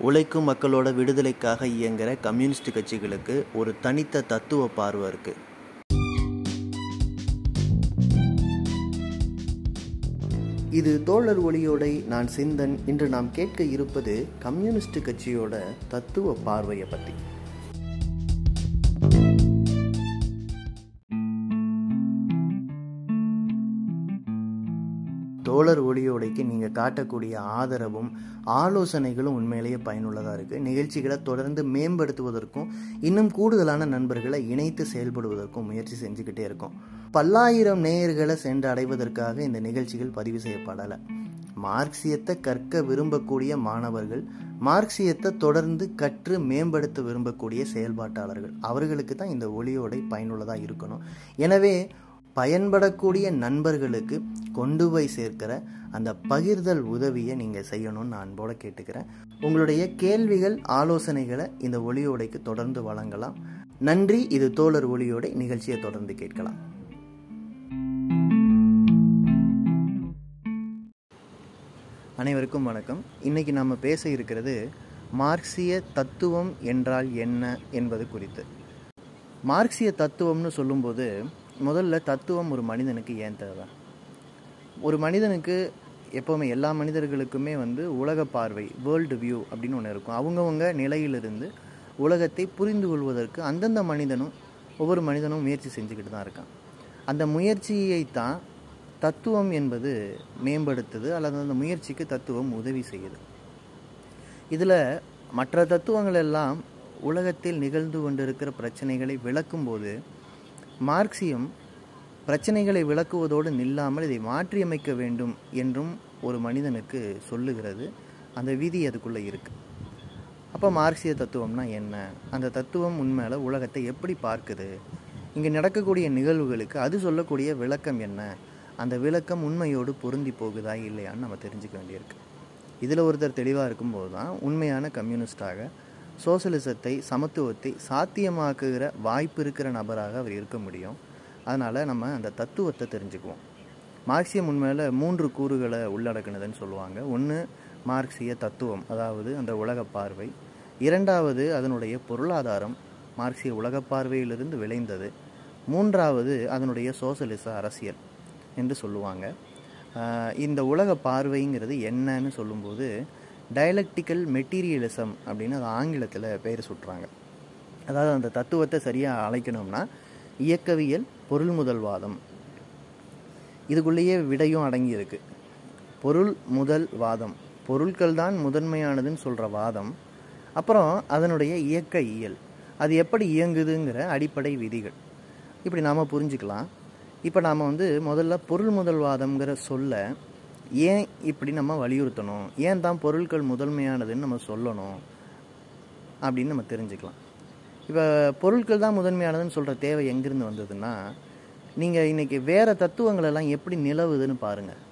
உழைக்கும் மக்களோட விடுதலைக்காக இயங்குகிற கம்யூனிஸ்ட் கட்சிகளுக்கு ஒரு தனித்த தத்துவ பார்வை இருக்குது இது தோழர் ஒளியோடை நான் சிந்தன் இன்று நாம் கேட்க இருப்பது கம்யூனிஸ்ட் கட்சியோட தத்துவ பார்வையை பற்றி தோழர் ஒளியோடைக்கு நீங்கள் காட்டக்கூடிய ஆதரவும் ஆலோசனைகளும் உண்மையிலேயே பயனுள்ளதாக இருக்குது நிகழ்ச்சிகளை தொடர்ந்து மேம்படுத்துவதற்கும் இன்னும் கூடுதலான நண்பர்களை இணைத்து செயல்படுவதற்கும் முயற்சி செஞ்சுக்கிட்டே இருக்கோம். பல்லாயிரம் நேயர்களை சென்று அடைவதற்காக இந்த நிகழ்ச்சிகள் பதிவு செய்யப்படலை. மார்க்சியத்தை கற்க விரும்பக்கூடிய மாணவர்கள் மார்க்சியத்தை தொடர்ந்து கற்று மேம்படுத்த விரும்பக்கூடிய செயல்பாட்டாளர்கள் அவர்களுக்கு தான் இந்த ஒளியோடை பயனுள்ளதாக இருக்கணும். எனவே பயன்படக்கூடிய நண்பர்களுக்கு கொண்டு போய் சேர்க்கிற அந்த பகிர்தல் உதவியை நீங்கள் செய்யணும்னு நான் அன்போடு கேட்டுக்கிறேன். உங்களுடைய கேள்விகள் ஆலோசனைகளை இந்த ஒளியோடைக்கு தொடர்ந்து வழங்கலாம். நன்றி இது தோழர் ஒளியோடை நிகழ்ச்சியை தொடர்ந்து கேட்கலாம். அனைவருக்கும் வணக்கம். இன்னைக்கு நம்ம பேச இருக்கிறது மார்க்சிய தத்துவம் என்றால் என்ன என்பது குறித்து. மார்க்சிய தத்துவம்னு சொல்லும்போது முதல்ல தத்துவம் ஒரு மனிதனுக்கு ஏன் தேவை? ஒரு மனிதனுக்கு எப்போவுமே எல்லா மனிதர்களுக்குமே வந்து உலக பார்வை வேர்ல்டு வியூ அப்படின்னு ஒன்று இருக்கும். அவங்கவுங்க நிலையிலிருந்து உலகத்தை புரிந்து கொள்வதற்கு அந்தந்த மனிதனும் ஒவ்வொரு மனிதனும் முயற்சி செஞ்சுக்கிட்டு தான் இருக்கான். அந்த முயற்சியை தான் தத்துவம் என்பது மேம்படுத்துது அல்லது அந்த முயற்சிக்கு தத்துவம் உதவி செய்யுது. இதில் மற்ற தத்துவங்கள் எல்லாம் உலகத்தில் நிகழ்ந்து கொண்டிருக்கிற பிரச்சனைகளை விளக்கும்போது மார்க்சியம் பிரச்சனைகளை விளக்குவதோடு நில்லாமல் இதை மாற்றியமைக்க வேண்டும் என்றும் ஒரு மனிதனுக்கு சொல்லுகிறது. அந்த விதி அதுக்குள்ளே இருக்குது அப்போ மார்க்சிய தத்துவம்னா என்ன? அந்த தத்துவம் உண்மையில் உலகத்தை எப்படி பார்க்குது? இங்கே நடக்கக்கூடிய நிகழ்வுகளுக்கு அது சொல்லக்கூடிய விளக்கம் என்ன? அந்த விளக்கம் உண்மையோடு பொருந்தி போகுதா இல்லையான்னு நம்ம தெரிஞ்சுக்க வேண்டியிருக்கு. இதில் ஒருத்தர் தெளிவாக இருக்கும்போது தான் உண்மையான கம்யூனிஸ்டாக சோசலிசத்தை சமத்துவத்தை சாத்தியமாக்குகிற வாய்ப்பு இருக்கிற நபராக அவர் இருக்க முடியும். அதனால் நம்ம அந்த தத்துவத்தை தெரிஞ்சுக்குவோம். மார்க்சியம் உண்மையில் மூன்று கூறுகளை உள்ளடக்குனதுன்னு சொல்லுவாங்க. ஒன்று மார்க்சிய தத்துவம் அதாவது அந்த உலக பார்வை. இரண்டாவது அதனுடைய பொருளாதாரம் மார்க்சிய உலக பார்வையிலிருந்து விளைந்தது. மூன்றாவது அதனுடைய சோசலிச அரசியல் என்று சொல்லுவாங்க. இந்த உலக பார்வைங்கிறது என்னன்னு சொல்லும்போது டயலக்டிக்கல் மெட்டீரியலிசம் அப்படின்னு அது ஆங்கிலத்தில் பெயர் சுட்டுறாங்க. அதாவது அந்த தத்துவத்தை சரியாக அழைக்கணும்னா இயக்கவியல் பொருள் முதல்வாதம். இதுக்குள்ளேயே விடையும் அடங்கியிருக்கு பொருள் முதல் வாதம். பொருட்கள் தான் முதன்மையானதுன்னு சொல்கிற வாதம். அப்புறம் அதனுடைய இயக்க இயல் அது எப்படி இயங்குதுங்கிற அடிப்படை விதிகள். இப்படி நாம் புரிஞ்சுக்கலாம். இப்போ நாம் வந்து முதல்ல பொருள் முதல்வாதம்ங்கிற சொல்ல ஏன் இப்படி நம்ம வலியுறுத்தணும்? ஏன் தான் பொருட்கள் முதன்மையானதுன்னு நம்ம சொல்லணும்? அப்படின்னு நம்ம தெரிஞ்சுக்கலாம். இப்போ பொருட்கள் தான் முதன்மையானதுன்னு சொல்கிற தேவை எங்கேருந்து வந்ததுன்னா நீங்கள் இன்றைக்கி வேறு தத்துவங்களெல்லாம் எப்படி நிலவுதுன்னு பாருங்கள்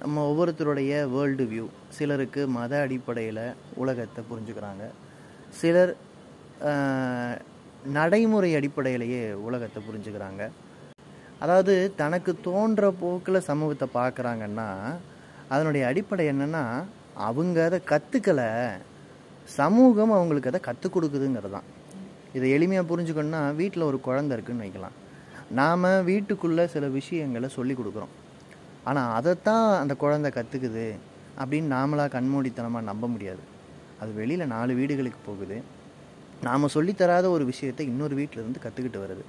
நம்ம ஒவ்வொருத்தருடைய வேர்ல்டு வியூ சிலருக்கு மத அடிப்படையில் உலகத்தை புரிஞ்சுக்கிறாங்க. சிலர் நடைமுறை அடிப்படையிலேயே உலகத்தை புரிஞ்சுக்கிறாங்க. அதாவது தனக்கு தோன்ற போக்கில் சமூகத்தை பார்க்குறாங்கன்னா அதனுடைய அடிப்படை என்னென்னா அவங்க அதை கற்றுக்கலை சமூகம் அவங்களுக்கு அதை கற்றுக் கொடுக்குதுங்கிறது தான் இதை எளிமையாக புரிஞ்சுக்கணுன்னா வீட்டில் ஒரு குழந்தை இருக்குதுன்னு வைக்கலாம். நாம் வீட்டுக்குள்ளே சில விஷயங்களை சொல்லி கொடுக்குறோம். ஆனால் அதைத்தான் அந்த குழந்தை கற்றுக்குது அப்படின்னு நாமளாக கண்மூடித்தனமாக நம்ப முடியாது. அது வெளியில் நாலு வீடுகளுக்கு போகுது. நாம் சொல்லித்தராத ஒரு விஷயத்தை இன்னொரு வீட்டிலேருந்து கற்றுக்கிட்டு வருது.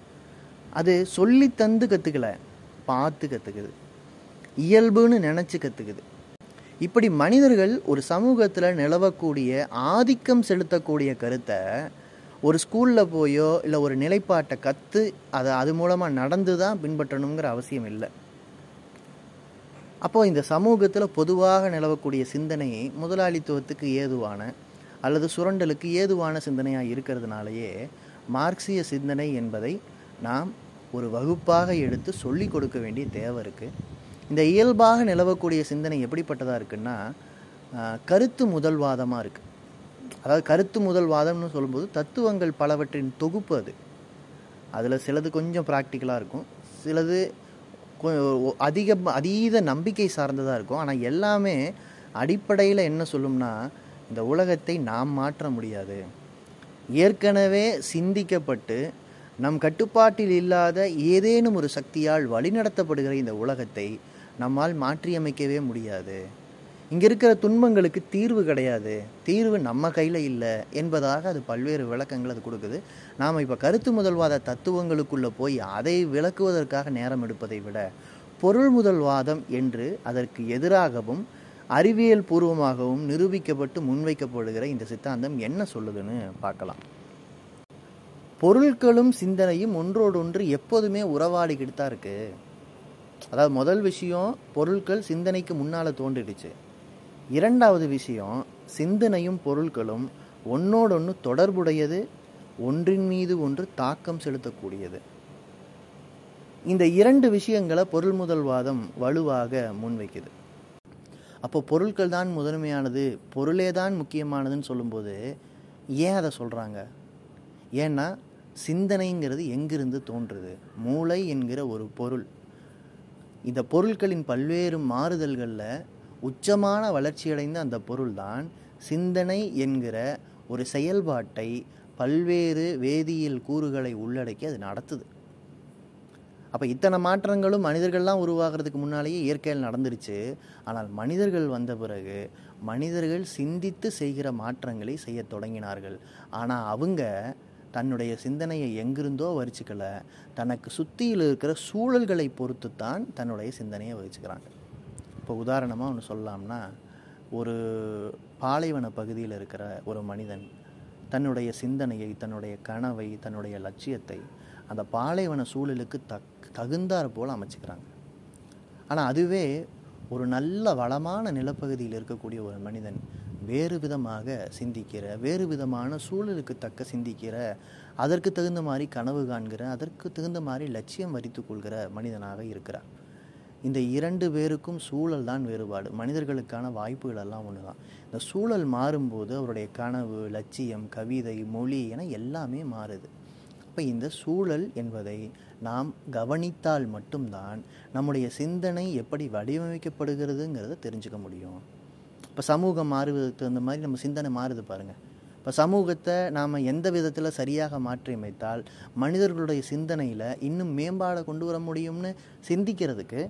அது சொல்லி தந்து கற்றுக்கல பார்த்து கற்றுக்குது இயல்புன்னு நினச்சி கற்றுக்குது இப்படி மனிதர்கள் ஒரு சமூகத்தில் நிலவக்கூடிய ஆதிக்கம் செலுத்தக்கூடிய கருத்தை ஒரு ஸ்கூலில் போயோ இல்லை ஒரு நிலைப்பாட்டை கற்று அதை அது மூலமாக நடந்து தான் பின்பற்றணுங்கிற அவசியம் இல்லை. அப்போது இந்த சமூகத்தில் பொதுவாக நிலவக்கூடிய சிந்தனையை முதலாளித்துவத்துக்கு ஏதுவான அல்லது சுரண்டலுக்கு ஏதுவான சிந்தனையாக இருக்கிறதுனாலேயே மார்க்சிய சிந்தனை என்பதை நாம் ஒரு வகுப்பாக எடுத்து சொல்லி கொடுக்க வேண்டிய தேவை இருக்குது இந்த இயல்பாக நிலவக்கூடிய சிந்தனை எப்படிப்பட்டதாக இருக்குன்னா கருத்து முதல்வாதமாக இருக்குது அதாவது கருத்து முதல்வாதம்னு சொல்லும்போது தத்துவங்கள் பலவற்றின் தொகுப்பு அது. அதில் சிலது கொஞ்சம் ப்ராக்டிக்கலாக இருக்கும். சிலது அதிக அதீத நம்பிக்கை சார்ந்ததாக இருக்கும். ஆனால் எல்லாமே அடிப்படையில் என்ன சொல்லும்னா இந்த உலகத்தை நாம் மாற்ற முடியாது. ஏற்கனவே சிந்திக்கப்பட்டு நம் கட்டுப்பாட்டில் இல்லாத ஏதேனும் ஒரு சக்தியால் வழிநடத்தப்படுகிற இந்த உலகத்தை நம்மால் மாற்றியமைக்கவே முடியாது. இங்கே இருக்கிற துன்பங்களுக்கு தீர்வு கிடையாது. தீர்வு நம்ம கையில் இல்லை என்பதாக அது பல்வேறு விளக்கங்கள் அது கொடுக்குது. நாம் இப்போ கருத்து முதல்வாத தத்துவங்களுக்குள்ளே போய் அதை விளக்குவதற்காக நேரம் எடுப்பதை விட பொருள் முதல்வாதம் என்று அதற்கு எதிராகவும் அறிவியல் பூர்வமாகவும் நிரூபிக்கப்பட்டு முன்வைக்கப்படுகிற இந்த சித்தாந்தம் என்ன சொல்லுதுன்னு பார்க்கலாம். பொருட்களும் சிந்தனையும் ஒன்றோடொன்று எப்போதுமே உறவாடிக்கிட்டு தான் இருக்குது அதாவது முதல் விஷயம் பொருட்கள் சிந்தனைக்கு முன்னால் தோன்றிடுச்சு. இரண்டாவது விஷயம் சிந்தனையும் பொருட்களும் ஒன்றோடொன்று தொடர்புடையது ஒன்றின் மீது ஒன்று தாக்கம் செலுத்தக்கூடியது. இந்த இரண்டு விஷயங்களை பொருள் முதல்வாதம் வலுவாக முன்வைக்குது. அப்போ பொருட்கள் தான் முதன்மையானது பொருளே தான் முக்கியமானதுன்னு சொல்லும்போது ஏன் அதை சொல்கிறாங்க ஏன்னா சிந்தனைங்கிறது எங்கிருந்து தோன்றுது? மூளை என்கிற ஒரு பொருள். இந்த பொருட்களின் பல்வேறு மாறுதல்களில் உச்சமான வளர்ச்சியடைந்த அந்த பொருள்தான் சிந்தனை என்கிற ஒரு செயல்பாட்டை பல்வேறு வேதியியல் கூறுகளை உள்ளடக்கி அது நடத்துது. அப்போ இத்தனை மாற்றங்களும் மனிதர்கள்லாம் உருவாகிறதுக்கு முன்னாலேயே இயற்கையில் நடந்துருச்சு. ஆனால் மனிதர்கள் வந்த பிறகு மனிதர்கள் சிந்தித்து செய்கிற மாற்றங்களை செய்ய தொடங்கினார்கள். ஆனால் அவங்க தன்னுடைய சிந்தனையை எங்கிருந்தோ வரிச்சுக்கல தனக்கு சுற்றியில் இருக்கிற சூழல்களை பொறுத்து தான் தன்னுடைய சிந்தனையை வகிச்சுக்கிறாங்க இப்போ உதாரணமாக ஒன்று சொல்லலாம்னா ஒரு பாலைவன பகுதியில் இருக்கிற ஒரு மனிதன் தன்னுடைய சிந்தனையை தன்னுடைய கனவை தன்னுடைய லட்சியத்தை அந்த பாலைவன சூழலுக்கு தக் தகுந்தாற் போல் அமைச்சுக்கிறாங்க. ஆனால் அதுவே ஒரு நல்ல வளமான நிலப்பகுதியில் இருக்கக்கூடிய ஒரு மனிதன் வேறு விதமாக சிந்திக்கிற வேறு விதமான சூழலுக்கு தக்க சிந்திக்கிற அதற்கு தகுந்த மாதிரி கனவு காண்கிற அதற்கு தகுந்த மாதிரி லட்சியம் வரித்து கொள்கிற மனிதனாக இருக்கிறார். இந்த இரண்டு பேருக்கும் சூழல் தான் வேறுபாடு. மனிதர்களுக்கான வாய்ப்புகள் எல்லாம் ஒன்று தான். இந்த சூழல் மாறும்போது அவருடைய கனவு லட்சியம் கவிதை மொழி என எல்லாமே மாறுது. அப்போ இந்த சூழல் என்பதை நாம் கவனித்தால் மட்டும்தான் நம்முடைய சிந்தனை எப்படி வடிவமைக்கப்படுகிறதுங்கிறத தெரிஞ்சுக்க முடியும். இப்போ சமூகம் மாறுவதற்கு தகுந்த மாதிரி நம்ம சிந்தனை மாறுது பாருங்கள் இப்போ சமூகத்தை நாம் எந்த விதத்தில் சரியாக மாற்றியமைத்தால் மனிதர்களுடைய சிந்தனையில் இன்னும் மேம்பாடை கொண்டு வர முடியும்னு சிந்திக்கிறதுக்கு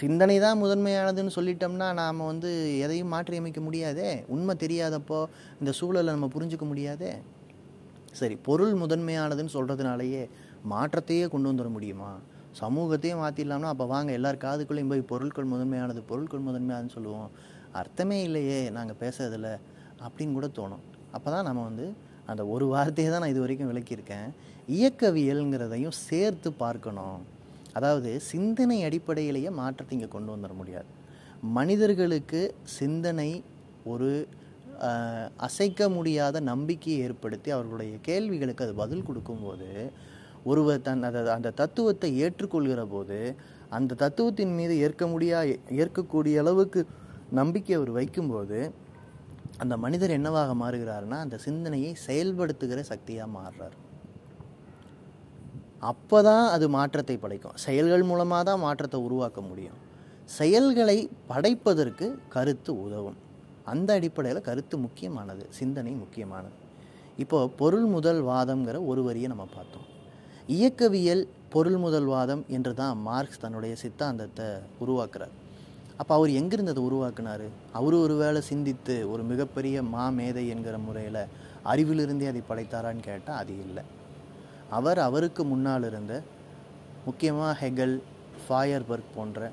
சிந்தனை தான் முதன்மையானதுன்னு சொல்லிட்டோம்னா நாம் வந்து எதையும் மாற்றியமைக்க முடியாதே? உண்மை தெரியாதப்போ இந்த சூழலை நம்ம புரிஞ்சுக்க முடியாதே? சரி பொருள் முதன்மையானதுன்னு சொல்கிறதுனாலேயே மாற்றத்தையே கொண்டு வந்துட முடியுமா? சமூகத்தையே மாற்றிடலாம்னா அப்போ வாங்க எல்லார் காதுக்குள்ளேயும் போய் பொருட்கள் முதன்மையானது பொருட்கள் முதன்மையானதுன்னு சொல்லுவோம். அர்த்தமே இல்லையே நாங்கள் பேசுறதில்ல அப்படின்னு கூட தோணும். அப்போ தான் நம்ம வந்து அந்த ஒரு வார்த்தையை தான் நான் இது வரைக்கும் விளக்கியிருக்கேன். இயக்கவியல்ங்கிறதையும் சேர்த்து பார்க்கணும். அதாவது சிந்தனை அடிப்படையிலேயே மாற்றத்தை இங்கே கொண்டு வந்துட முடியாது. மனிதர்களுக்கு சிந்தனை ஒரு அசைக்க முடியாத நம்பிக்கையை ஏற்படுத்தி அவர்களுடைய கேள்விகளுக்கு அது பதில் கொடுக்கும்போது ஒருவர் தன் அதை அந்த தத்துவத்தை ஏற்றுக்கொள்கிற போது அந்த தத்துவத்தின் மீது ஏற்க முடியா ஏற்கக்கூடிய அளவுக்கு நம்பிக்கை அவர் வைக்கும்போது அந்த மனிதர் என்னவாக மாறுகிறார்னா அந்த சிந்தனையை செயல்படுத்துகிற சக்தியாக மாறுறார். அப்போ தான் அது மாற்றத்தை படைக்கும். செயல்கள் மூலமாக தான் மாற்றத்தை உருவாக்க முடியும். செயல்களை படைப்பதற்கு கருத்து உதவும். அந்த அடிப்படையில் கருத்து முக்கியமானது சிந்தனை முக்கியமானது. இப்போது பொருள் முதல் வாதம்ங்கிற ஒரு வரியை நம்ம பார்த்தோம். இயக்கவியல் பொருள் முதல் வாதம் என்று தான் மார்க்ஸ் தன்னுடைய சித்தாந்தத்தை உருவாக்குறார். அப்போ அவர் எங்கிருந்து அதை உருவாக்குனார்? அவர் ஒரு வேளை சிந்தித்து ஒரு மிகப்பெரிய மாமேதை என்கிற முறையில் அறிவிலிருந்தே அதை படைத்தாரான்னு கேட்டால் அது இல்லை. அவர் அவருக்கு முன்னால் இருந்த முக்கியமாக ஹெகல் ஃபாயர்பர்க் போன்ற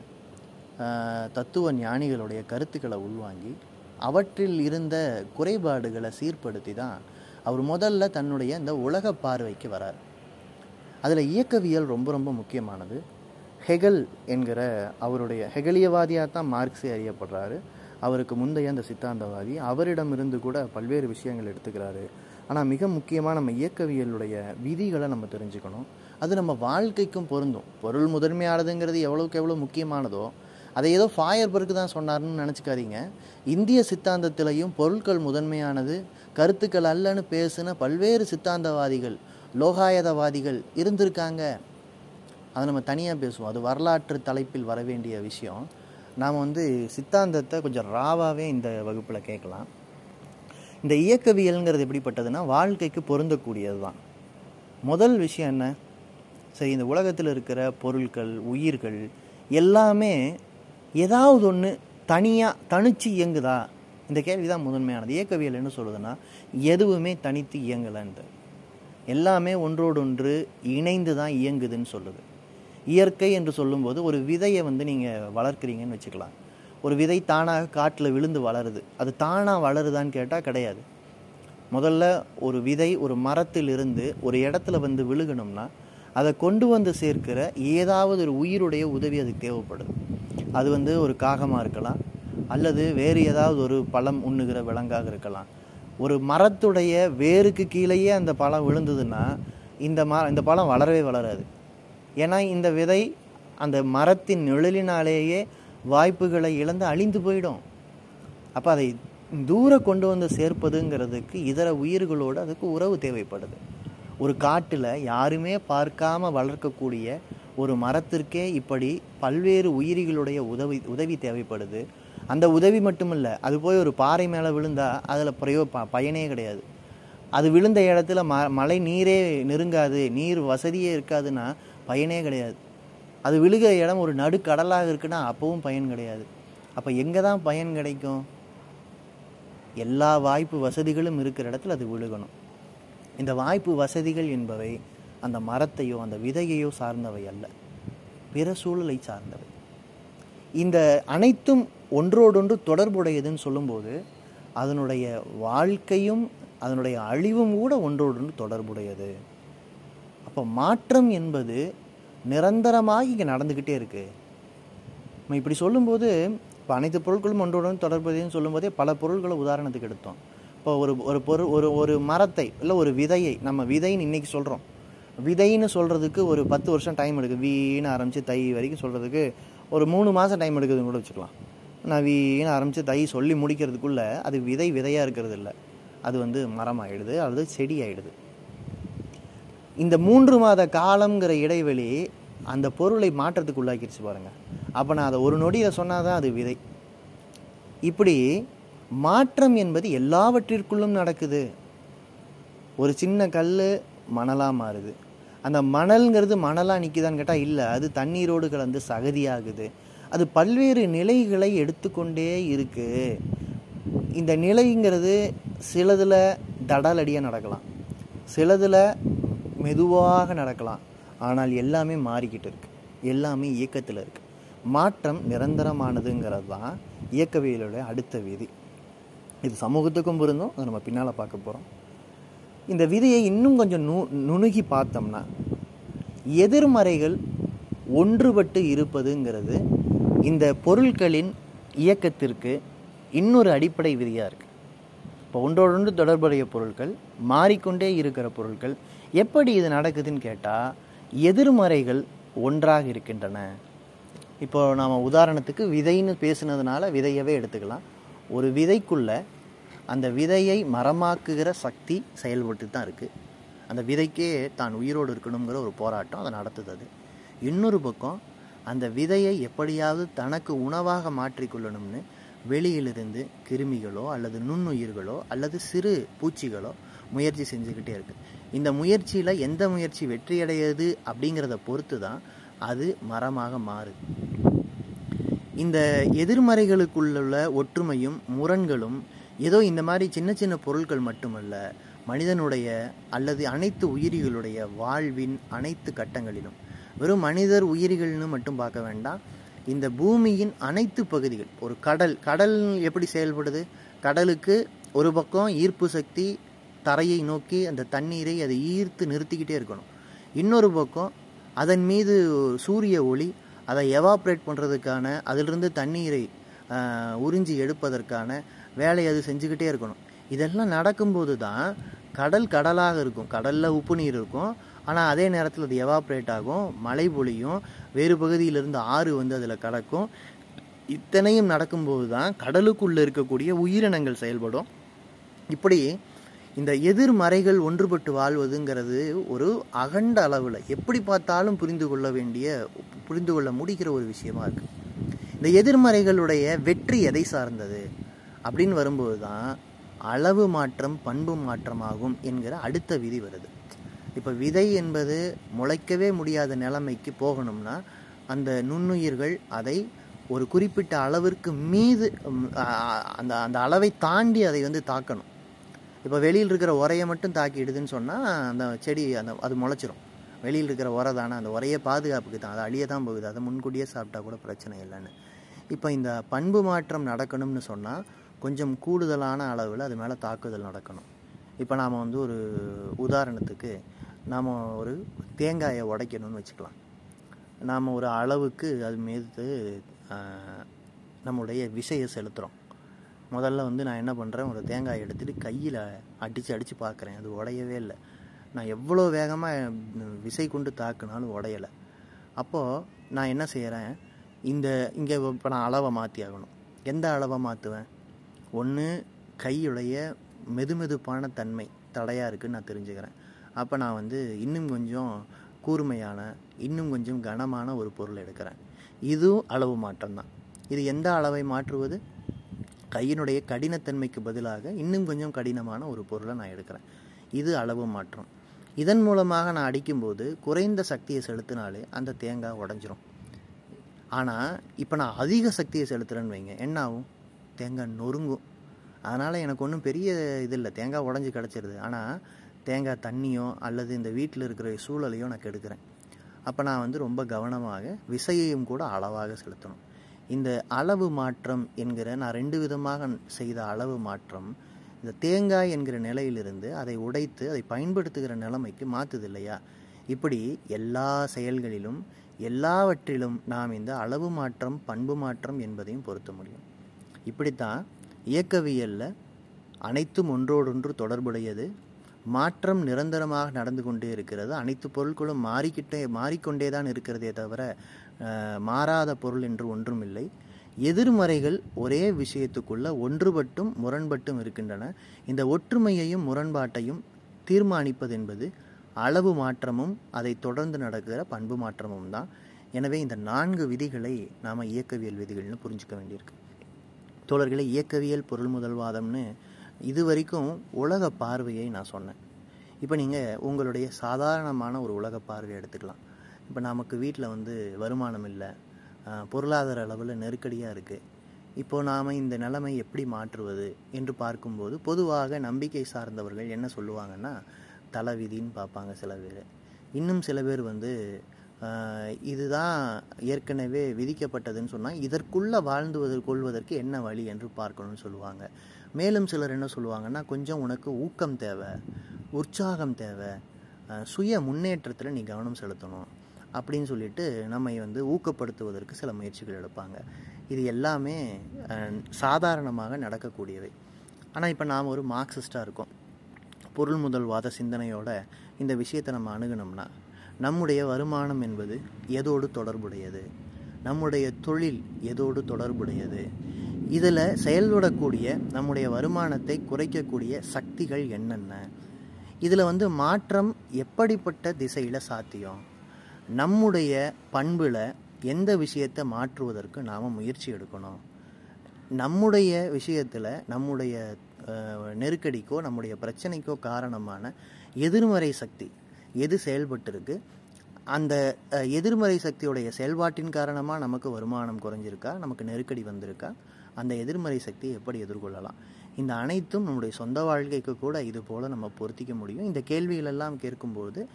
தத்துவ ஞானிகளுடைய கருத்துக்களை உள்வாங்கி அவற்றில் இருந்த குறைபாடுகளை சீர்படுத்தி தான் அவர் முதல்ல தன்னுடைய இந்த உலக பார்வைக்கு வரார். அதில் இயக்கவியல் ரொம்ப ரொம்ப முக்கியமானது. ஹெகல் என்கிற அவருடைய ஹெகலியவாதியாக தான் மார்க்ஸே அறியப்படுறாரு. அவருக்கு முந்தைய அந்த சித்தாந்தவாதி அவரிடமிருந்து கூட பல்வேறு விஷயங்கள் எடுத்துக்கிறாரு. ஆனால் மிக முக்கியமாக நம்ம இயக்கவியலுடைய விதிகளை நம்ம தெரிஞ்சுக்கணும். அது நம்ம வாழ்க்கைக்கும் பொருந்தும். பொருள் முதன்மையானதுங்கிறது எவ்வளோக்கு எவ்வளோ முக்கியமானதோ அதை ஏதோ ஃபாயர்பர்க்கு தான் சொன்னார்னு நினச்சிக்காதீங்க. இந்திய சித்தாந்தத்திலையும் பொருட்கள் முதன்மையானது கருத்துக்கள் அல்லன்னு பேசின பல்வேறு சித்தாந்தவாதிகள் லோகாயதவாதிகள் இருந்திருக்காங்க. அதை நம்ம தனியாக பேசுவோம். அது வரலாற்று தலைப்பில் வர வேண்டிய விஷயம். நாம் வந்து சித்தாந்தத்தை கொஞ்சம் ராவாகவே இந்த வகுப்பில் கேட்கலாம். இந்த இயக்கவியல்ங்கிறது எப்படிப்பட்டதுன்னா வாழ்க்கைக்கு பொருந்தக்கூடியது தான் முதல் விஷயம் என்ன? சரி இந்த உலகத்தில் இருக்கிற பொருட்கள் உயிர்கள் எல்லாமே ஏதாவது ஒன்று தனியாக தனிச்சு இயங்குதா? இந்த கேள்வி தான் முதன்மையானது. இயக்கவியல் என்ன சொல்லுதுன்னா எதுவுமே தனித்து இயங்கலைன்றது எல்லாமே ஒன்றோடொன்று இணைந்து தான் இயங்குதுன்னு சொல்லுது. இயற்கை என்று சொல்லும்போது ஒரு விதையை வந்து நீங்கள் வளர்க்குறீங்கன்னு வச்சுக்கலாம். ஒரு விதை தானாக காட்டில் விழுந்து வளருது. அது தானாக வளருதான்னு கேட்டால் கிடையாது. முதல்ல ஒரு விதை ஒரு மரத்திலிருந்து ஒரு இடத்துல வந்து விழுகணும்னா அதை கொண்டு வந்து சேர்க்கிற ஏதாவது ஒரு உயிருடைய உதவி அதுக்கு தேவைப்படுது அது வந்து ஒரு காகமாக இருக்கலாம் அல்லது வேறு ஏதாவது ஒரு பழம் உண்ணுகிற விலங்காக இருக்கலாம். ஒரு மரத்துடைய வேருக்கு கீழேயே அந்த பழம் விழுந்ததுன்னா இந்த ம இந்த பழம் வளரவே வளராது. ஏன்னா இந்த விதை அந்த மரத்தின் நிழலினாலேயே வாய்ப்புகளை இழந்து அழிந்து போயிடும். அப்போ அதை தூர கொண்டு வந்து சேர்ப்பதுங்கிறதுக்கு இதர உயிர்களோடு அதுக்கு உறவு தேவைப்படுது. ஒரு காட்டில் யாருமே பார்க்காம வளர்க்கக்கூடிய ஒரு மரத்திற்கே இப்படி பல்வேறு உயிரிகளுடைய உதவி உதவி தேவைப்படுது. அந்த உதவி மட்டுமில்ல அது போய் ஒரு பாறை மேலே விழுந்தால் அதில் பிரயோ ப பயனே கிடையாது. அது விழுந்த இடத்துல ம மழை நீரே நெருங்காது நீர் வசதியே இருக்காதுன்னா பயனே கிடையாது. அது விழுகிற இடம் ஒரு நடுக்கடலாக இருக்குன்னா அப்பவும் பயன் கிடையாது. அப்போ எங்கே தான் பயன் கிடைக்கும்? எல்லா வாய்ப்பு வசதிகளும் இருக்கிற இடத்துல அது விழுகணும். இந்த வாய்ப்பு வசதிகள் என்பவை அந்த மரத்தையோ அந்த விதையையோ சார்ந்தவை அல்ல. பிற சூழலை சார்ந்தவை. இந்த அனைத்தும் ஒன்றோடொன்று தொடர்புடையதுன்னு சொல்லும்போது அதனுடைய வாழ்க்கையும் அதனுடைய அழிவும் கூட ஒன்றோடொன்று தொடர்புடையது. அப்போ மாற்றம் என்பது நிரந்தரமாக இங்கே நடந்துக்கிட்டே இருக்குது நம்ம இப்படி சொல்லும்போது இப்போ அனைத்து பொருட்களும் ஒன்றுடன் தொடர்புடையதுன்னு சொல்லும்போதே பல பொருட்களை உதாரணத்துக்கு எடுத்தோம். இப்போ ஒரு ஒரு பொருள் ஒரு ஒரு மரத்தை இல்லை ஒரு விதையை நம்ம விதைன்னு இன்றைக்கி சொல்கிறோம் விதைன்னு சொல்கிறதுக்கு ஒரு பத்து வருஷம் டைம் எடுக்குது. வீணு ஆரம்பித்து தை வரைக்கும் சொல்கிறதுக்கு ஒரு மூணு மாதம் டைம் எடுக்குதுன்னு கூட வச்சுக்கலாம். நான் வீணு ஆரம்பித்து தை சொல்லி முடிக்கிறதுக்குள்ளே அது விதை விதையாக இருக்கிறது இல்லை. அது வந்து மரம் ஆகிடுது அல்லது செடி ஆகிடுது இந்த மூன்று மாத காலங்கிற இடைவெளி அந்த பொருளை மாற்றத்துக்கு உள்ளாக்கிடுச்சு பாருங்கள் அப்போ நான் அதை ஒரு நொடியில் சொன்னால் தான் அது விதை. இப்படி மாற்றம் என்பது எல்லாவற்றிற்குள்ளும் நடக்குது. ஒரு சின்ன கல் மணலாக மாறுது. அந்த மணல்ங்கிறது மணலாக நிற்குதான்னு கேட்டால் இல்லை அது தண்ணீரோடு கலந்து சகதியாகுது. அது பல்வேறு நிலைகளை எடுத்துக்கொண்டே இருக்குது இந்த நிலைங்கிறது சிலதில் தடலடியாக நடக்கலாம். சிலதில் மெதுவாக நடக்கலாம். ஆனால் எல்லாமே மாறிக்கிட்டு இருக்கு. எல்லாமே இயக்கத்தில் இருக்கு. மாற்றம் நிரந்தரமானதுங்கிறது தான் இயக்கவியலுடைய அடுத்த விதி. இது சமூகத்துக்கும் பொருந்தும். அதை நம்ம பின்னால் பார்க்க போகிறோம் இந்த விதியை இன்னும் கொஞ்சம் நு நுணுகி பார்த்தோம்னா எதிர்மறைகள் ஒன்றுபட்டு இருப்பதுங்கிறது இந்த பொருட்களின் இயக்கத்திற்கு இன்னொரு அடிப்படை விதியாக இருக்குது இப்போ ஒன்றோடொன்று தொடர்புடைய பொருட்கள் மாறிக்கொண்டே இருக்கிற பொருட்கள் எப்படி இது நடக்குதுன்னு கேட்டால் எதிர்மறைகள் ஒன்றாக இருக்கின்றன. இப்போ நாம் உதாரணத்துக்கு விதைன்னு பேசுனதுனால விதையவே எடுத்துக்கலாம். ஒரு விதைக்குள்ள அந்த விதையை மரமாக்குகிற சக்தி செயல்பட்டு தான் இருக்குது அந்த விதைக்கே தான் உயிரோடு இருக்கணுங்கிற ஒரு போராட்டம் அதை நடத்துது அது. இன்னொரு பக்கம் அந்த விதையை எப்படியாவது தனக்கு உணவாக மாற்றிக்கொள்ளணும்னு வெளியிலிருந்து கிருமிகளோ அல்லது நுண்ணுயிர்களோ அல்லது சிறு பூச்சிகளோ முயற்சி செஞ்சுக்கிட்டே இருக்குது இந்த முயற்சியில் எந்த முயற்சி வெற்றியடையுது அப்படிங்கிறத பொறுத்து தான் அது மரமாக மாறுது. இந்த எதிர்மறைகளுக்குள்ள ஒற்றுமையும் முரண்களும் ஏதோ இந்த மாதிரி சின்ன சின்ன பொருட்கள் மட்டுமல்ல மனிதனுடைய அல்லது அனைத்து உயிரிகளுடைய வாழ்வின் அனைத்து கட்டங்களிலும். வெறும் மனிதர் உயிரிகள்னு மட்டும் பார்க்க வேண்டாம். இந்த பூமியின் அனைத்து பகுதிகள் ஒரு கடல் கடல் எப்படி செயல்படுது? கடலுக்கு ஒரு பக்கம் ஈர்ப்பு சக்தி தரையை நோக்கி அந்த தண்ணீரை அதை ஈர்த்து நிறுத்திக்கிட்டே இருக்கணும். இன்னொரு பக்கம் அதன் மீது சூரிய ஒளி அதை எவாப்ரேட் பண்ணுறதுக்கான அதிலிருந்து தண்ணீரை உறிஞ்சி எடுப்பதற்கான வேலையை அது செஞ்சுக்கிட்டே இருக்கணும். இதெல்லாம் நடக்கும்போது தான் கடல் கடலாக இருக்கும். கடலில் உப்பு நீர் இருக்கும். ஆனால் அதே நேரத்தில் அது எவாப்ரேட் ஆகும். மழை பொழியும். வேறு பகுதியிலிருந்து ஆறு வந்து அதில் கலக்கும் இத்தனையும் நடக்கும்போது தான் கடலுக்குள்ளே இருக்கக்கூடிய உயிரினங்கள் செயல்படும். இப்படி இந்த எதிர்மறைகள் ஒன்றுபட்டு வாழ்வதுங்கிறது ஒரு அகண்ட அளவில் எப்படி பார்த்தாலும் புரிந்து கொள்ள வேண்டிய புரிந்து கொள்ள முடிகிற ஒரு விஷயமா இருக்கு. இந்த எதிர்மறைகளுடைய வெற்றி எதை சார்ந்தது? அப்படின்னு வரும்போது தான் அளவு மாற்றம் பண்பு மாற்றமாகும் என்கிற அடுத்த விதி வருது. இப்போ விதை என்பது முளைக்கவே முடியாத நிலைமைக்கு போகணும்னா அந்த நுண்ணுயிர்கள் அதை ஒரு குறிப்பிட்ட அளவிற்கு மீது அந்த அந்த அளவை தாண்டி அதை வந்து தாக்கணும். இப்போ வெளியில் இருக்கிற உரையை மட்டும் தாக்கிடுதுன்னு சொன்னால் அந்த செடி அந்த அது முளைச்சிரும். வெளியில் இருக்கிற உரை தானே அந்த உரையை பாதுகாப்புக்கு தான். அது அழிய தான் போகுது. அதை முன்கூட்டியே சாப்பிட்டா கூட பிரச்சனை இல்லைன்னு. இப்போ இந்த பண்பு மாற்றம் நடக்கணும்னு சொன்னால் கொஞ்சம் கூடுதலான அளவில் அது மேலே தாக்குதல் நடக்கணும். இப்போ நாம் வந்து ஒரு உதாரணத்துக்கு நாம் ஒரு தேங்காயை உடைக்கணும்னு வச்சுக்கலாம். நாம் ஒரு அளவுக்கு அது மீது நம்முடைய விசையை செலுத்துகிறோம் முதல்ல வந்து நான் என்ன பண்ணுறேன் ஒரு தேங்காய் எடுத்துகிட்டு கையில் அடித்து அடித்து பார்க்குறேன். அது உடையவே இல்லை. நான் எவ்வளோ வேகமாக விசை கொண்டு தாக்குனாலும் உடையலை. அப்போது நான் என்ன செய்கிறேன் இந்த இங்கே இப்போ நான் அளவை மாற்றி ஆகணும். எந்த அளவை மாற்றுவேன் ஒன்று கையுடைய மெதுமெதுப்பான தன்மை தடையாக இருக்குதுன்னு நான் தெரிஞ்சுக்கிறேன். அப்போ நான் வந்து இன்னும் கொஞ்சம் கூர்மையான இன்னும் கொஞ்சம் கனமான ஒரு பொருள் எடுக்கிறேன். இதுவும் அளவு மாற்றம் தான். இது எந்த அளவை மாற்றுவது? கையினுடைய கடினத்தன்மைக்கு பதிலாக இன்னும் கொஞ்சம் கடினமான ஒரு பொருளை நான் எடுக்கிறேன். இது அளவு மாற்றம். இதன் மூலமாக நான் அடிக்கும்போது குறைந்த சக்தியை செலுத்தினாலே அந்த தேங்காய் உடஞ்சிரும். ஆனால் இப்போ நான் அதிக சக்தியை செலுத்துகிறேன்னு வைங்க என்ன ஆகும்? தேங்காய் நொறுங்கும். அதனால் எனக்கு ஒன்றும் பெரிய இது இல்லை தேங்காய் உடஞ்சி கிடச்சிருது. ஆனால் தேங்காய் தண்ணியோ அல்லது இந்த வீட்டில் இருக்கிற சூழலையோ நான் கெடுக்கிறேன். அப்போ நான் வந்து ரொம்ப கவனமாக விசையையும் கூட அளவாக செலுத்தணும். இந்த அளவு மாற்றம் என்கிற நான் ரெண்டு விதமாக செய்த அளவு மாற்றம் இந்த தேங்காய் என்கிற நிலையிலிருந்து அதை உடைத்து அதை பயன்படுத்துகிற நிலைமைக்கு மாற்றுது இல்லையா? இப்படி எல்லா செயல்களிலும் எல்லாவற்றிலும் நாம் இந்த அளவு மாற்றம் பண்பு மாற்றம் என்பதையும் பொருத்த முடியும். இப்படித்தான் இயக்கவியலில் அனைத்தும் ஒன்றோடொன்று தொடர்புடையது. மாற்றம் நிரந்தரமாக நடந்து கொண்டே இருக்கிறது. அனைத்து பொருட்களும் மாறிக்கிட்டே மாறிக்கொண்டே தான் இருக்கிறதே தவிர மாறாத பொருள் என்று ஒன்றும் இல்லை எதிர்மறைகள் ஒரே விஷயத்துக்குள்ள ஒன்றுபட்டும் முரண்பட்டும் இருக்கின்றன. இந்த ஒற்றுமையையும் முரண்பாட்டையும் தீர்மானிப்பது என்பது அளவு மாற்றமும் அதை தொடர்ந்து நடக்கிற பண்பு மாற்றமும் தான். எனவே இந்த நான்கு விதிகளை நாம் இயக்கவியல் விதிகள்னு புரிஞ்சுக்க வேண்டியிருக்கு. தோழர்களை இயக்கவியல் பொருள் முதல்வாதம்னு இது வரைக்கும் உலக பார்வையை நான் சொன்னேன். இப்போ நீங்கள் உங்களுடைய சாதாரணமான ஒரு உலக பார்வையை எடுத்துக்கலாம். இப்போ நமக்கு வீட்டில் வந்து வருமானம் இல்லை. பொருளாதார அளவில் நெருக்கடியாக இருக்குது இப்போது நாம் இந்த நிலைமை எப்படி மாற்றுவது என்று பார்க்கும்போது பொதுவாக நம்பிக்கை சார்ந்தவர்கள் என்ன சொல்லுவாங்கன்னா தலைவிதின்னு பார்ப்பாங்க சில பேர். இன்னும் சில பேர் வந்து இதுதான் ஏற்கனவே விதிக்கப்பட்டதுன்னு சொன்னால் இதற்குள்ளே வாழ்ந்து கொள்வதற்கு என்ன வழி என்று பார்க்கணும்னு சொல்லுவாங்க. மேலும் சிலர் என்ன சொல்லுவாங்கன்னா கொஞ்சம் உனக்கு ஊக்கம் தேவை உற்சாகம் தேவை சுய முன்னேற்றத்தில் நீ கவனம் செலுத்தணும். அப்படின்னு சொல்லிட்டு நம்மை வந்து ஊக்கப்படுத்துவதற்கு சில முயற்சிகள் எடுப்பாங்க. இது எல்லாமே சாதாரணமாக நடக்கக்கூடியவை. ஆனால் இப்போ நாம் ஒரு மார்க்சிஸ்டாக இருக்கோம். பொருள் முதல்வாத சிந்தனையோட இந்த விஷயத்தை நம்ம அணுகுனோம்னா நம்முடைய வருமானம் என்பது எதோடு தொடர்புடையது? நம்முடைய தொழில் எதோடு தொடர்புடையது? இதில் செயல்படக்கூடிய நம்முடைய வருமானத்தை குறைக்கக்கூடிய சக்திகள் என்னென்ன? இதில் வந்து மாற்றம் எப்படிப்பட்ட திசையில் சாத்தியம்? நம்முடைய பண்பில் எந்த விஷயத்தை மாற்றுவதற்கு நாம் முயற்சி எடுக்கணும்? நம்முடைய விஷயத்தில் நம்முடைய நெருக்கடிக்கோ நம்முடைய பிரச்சனைக்கோ காரணமான எதிர்மறை சக்தி எது செயல்பட்டிருக்கு? அந்த எதிர்மறை சக்தியுடைய செயல்பாட்டின் காரணமாக நமக்கு வருமானம் குறைஞ்சிருக்கா? நமக்கு நெருக்கடி வந்திருக்கா? அந்த எதிர்மறை சக்தியை எப்படி எதிர்கொள்ளலாம்? இந்த அனைத்தும் நம்முடைய சொந்த வாழ்க்கைக்கு கூட இது போல் நம்ம பொருத்திக்க முடியும். இந்த கேள்விகளெல்லாம் கேட்கும்போது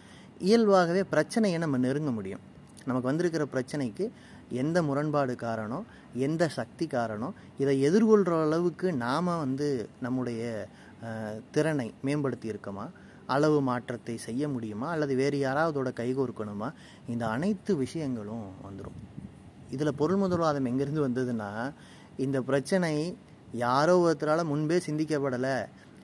இயல்பாகவே பிரச்சனையை நம்ம நெருங்க முடியும். நமக்கு வந்திருக்கிற பிரச்சனைக்கு எந்த முரண்பாடு காரணம் எந்த சக்தி காரணம் இதை எதிர்கொள்கிற அளவுக்கு நாம் வந்து நம்முடைய திறனை மேம்படுத்தி இருக்கோமா அளவு மாற்றத்தை செய்ய முடியுமா? அல்லது வேறு யாராவதோட கைகோர்க்கணுமா இந்த அனைத்து விஷயங்களும் வந்துடும் இதில் பொருள் முதல்வாதம் எங்கேருந்து வந்ததுன்னா இந்த பிரச்சனை யாரோ ஒருத்தரால் முன்பே சிந்திக்கப்படலை.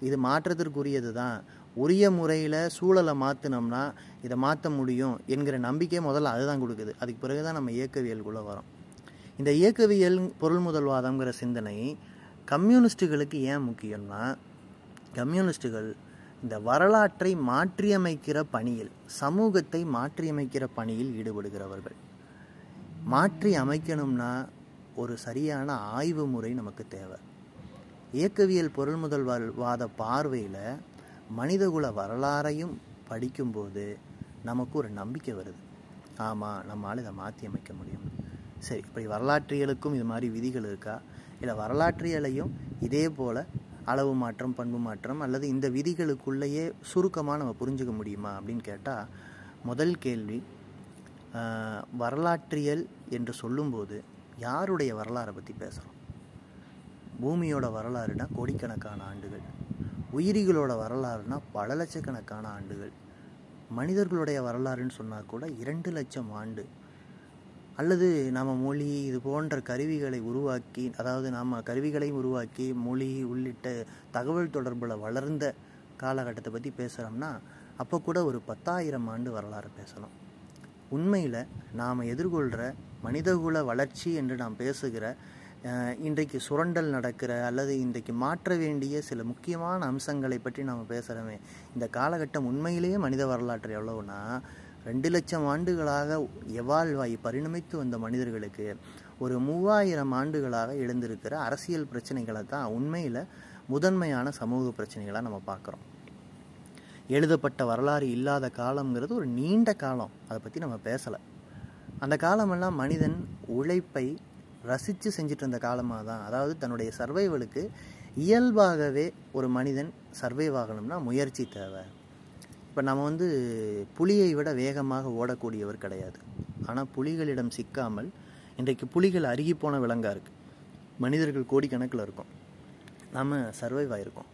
இது மாற்றத்திற்குரியது தான் உரிய முறையில் சூழலை மாற்றினோம்னா இதை மாற்ற முடியும் என்கிற நம்பிக்கை முதல்ல அதுதான் கொடுக்குது. அதுக்கு பிறகு தான் நம்ம இயக்கவியலுக்குள்ளே வரோம். இந்த இயக்கவியல் பொருள் முதல்வாதம்ங்கிற சிந்தனை கம்யூனிஸ்ட்டுகளுக்கு ஏன் முக்கியம்னா கம்யூனிஸ்ட்டுகள் இந்த வரலாற்றை மாற்றியமைக்கிற பணியில் சமூகத்தை மாற்றியமைக்கிற பணியில் ஈடுபடுகிறவர்கள். மாற்றி அமைக்கணும்னா ஒரு சரியான ஆய்வு முறை நமக்கு தேவை. இயக்கவியல் பொருள் முதல் வாத பார்வையில் மனிதகுல வரலாறையும் படிக்கும்போது நமக்கு ஒரு நம்பிக்கை வருது. ஆமாம் நம்மளால் இதை மாற்றி அமைக்க முடியும். சரி இப்படி வரலாற்றியலுக்கும் இது மாதிரி விதிகள் இருக்கா? இல்லை வரலாற்றியலையும் இதே போல் அளவு மாற்றம் பண்பு மாற்றம் அல்லது இந்த விதிகளுக்குள்ளேயே சுருக்கமாக நம்ம புரிஞ்சுக்க முடியுமா அப்படின்னு கேட்டால் முதல் கேள்வி வரலாற்றியல் என்று சொல்லும்போது யாருடைய வரலாறை பற்றி பேசுகிறோம் பூமியோட வரலாறுனா கோடிக்கணக்கான ஆண்டுகள். உயிரிகளோட வரலாறுனா பல லட்சக்கணக்கான ஆண்டுகள். மனிதர்களுடைய வரலாறுன்னு சொன்னால் கூட இரண்டு லட்சம் ஆண்டு. அல்லது நம்ம மொழி இது போன்ற கருவிகளை உருவாக்கி அதாவது நாம் கருவிகளையும் உருவாக்கி மொழி உள்ளிட்ட தகவல் தொடர்பில் வளர்ந்த காலகட்டத்தை பற்றி பேசுகிறோம்னா அப்போ கூட ஒரு பத்தாயிரம் ஆண்டு வரலாறு பேசணும். உண்மையில் நாம் எதிர்கொள்கிற மனிதகுல வளர்ச்சி என்று நாம் பேசுகிற இன்றைக்கு சுரண்டல் நடக்கிற அல்லது இன்றைக்கு மாற்ற வேண்டிய சில முக்கியமான அம்சங்களை பற்றி நாம் பேசுகிறோமே இந்த காலகட்டம் உண்மையிலேயே மனித வரலாற்று எவ்வளவுனா ரெண்டு லட்சம் ஆண்டுகளாக எவால்வாய் பரிணமித்து வந்த மனிதர்களுக்கு ஒரு மூவாயிரம் ஆண்டுகளாக எழுந்திருக்கிற அரசியல் பிரச்சனைகளை தான் உண்மையில் முதன்மையான சமூக பிரச்சனைகளாக நம்ம பார்க்குறோம். எழுதப்பட்ட வரலாறு இல்லாத காலம்ங்கிறது ஒரு நீண்ட காலம். அதை பற்றி நம்ம பேசலை. அந்த காலமெல்லாம் மனிதன் உழைப்பை ரசித்து செஞ்சுட்டு இருந்த காலமாக தான் அதாவது தன்னுடைய சர்வைவலுக்கு இயல்பாகவே ஒரு மனிதன் சர்வைவ் ஆகணும்னா முயற்சி தேவை. இப்போ நம்ம வந்து புலியை விட வேகமாக ஓடக்கூடியவர் கிடையாது. ஆனால் புலிகளிடம் சிக்காமல் இன்றைக்கு புலிகள் அருகி போன விலங்காக இருக்குது மனிதர்கள் கோடிக்கணக்கில் இருக்கும். நாம் சர்வைவ் ஆகிருக்கோம்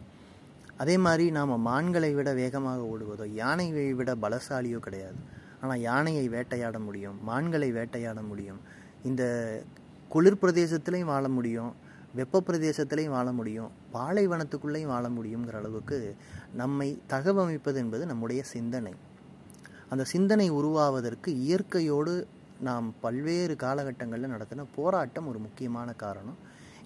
அதே மாதிரி நாம் மான்களை விட வேகமாக ஓடுவதோ யானையை விட பலசாலியோ கிடையாது. ஆனால் யானையை வேட்டையாட முடியும் மான்களை வேட்டையாட முடியும். இந்த குளிர் பிரதேசத்துலேயும் வாழ முடியும் வெப்ப பிரதேசத்துலேயும் வாழ முடியும் பாலைவனத்துக்குள்ளேயும் வாழ முடியுங்கிற அளவுக்கு நம்மை தகவமைப்பது என்பது நம்முடைய சிந்தனை. அந்த சிந்தனை உருவாவதற்கு இயற்கையோடு நாம் பல்வேறு காலகட்டங்களில் நடத்தின போராட்டம் ஒரு முக்கியமான காரணம்.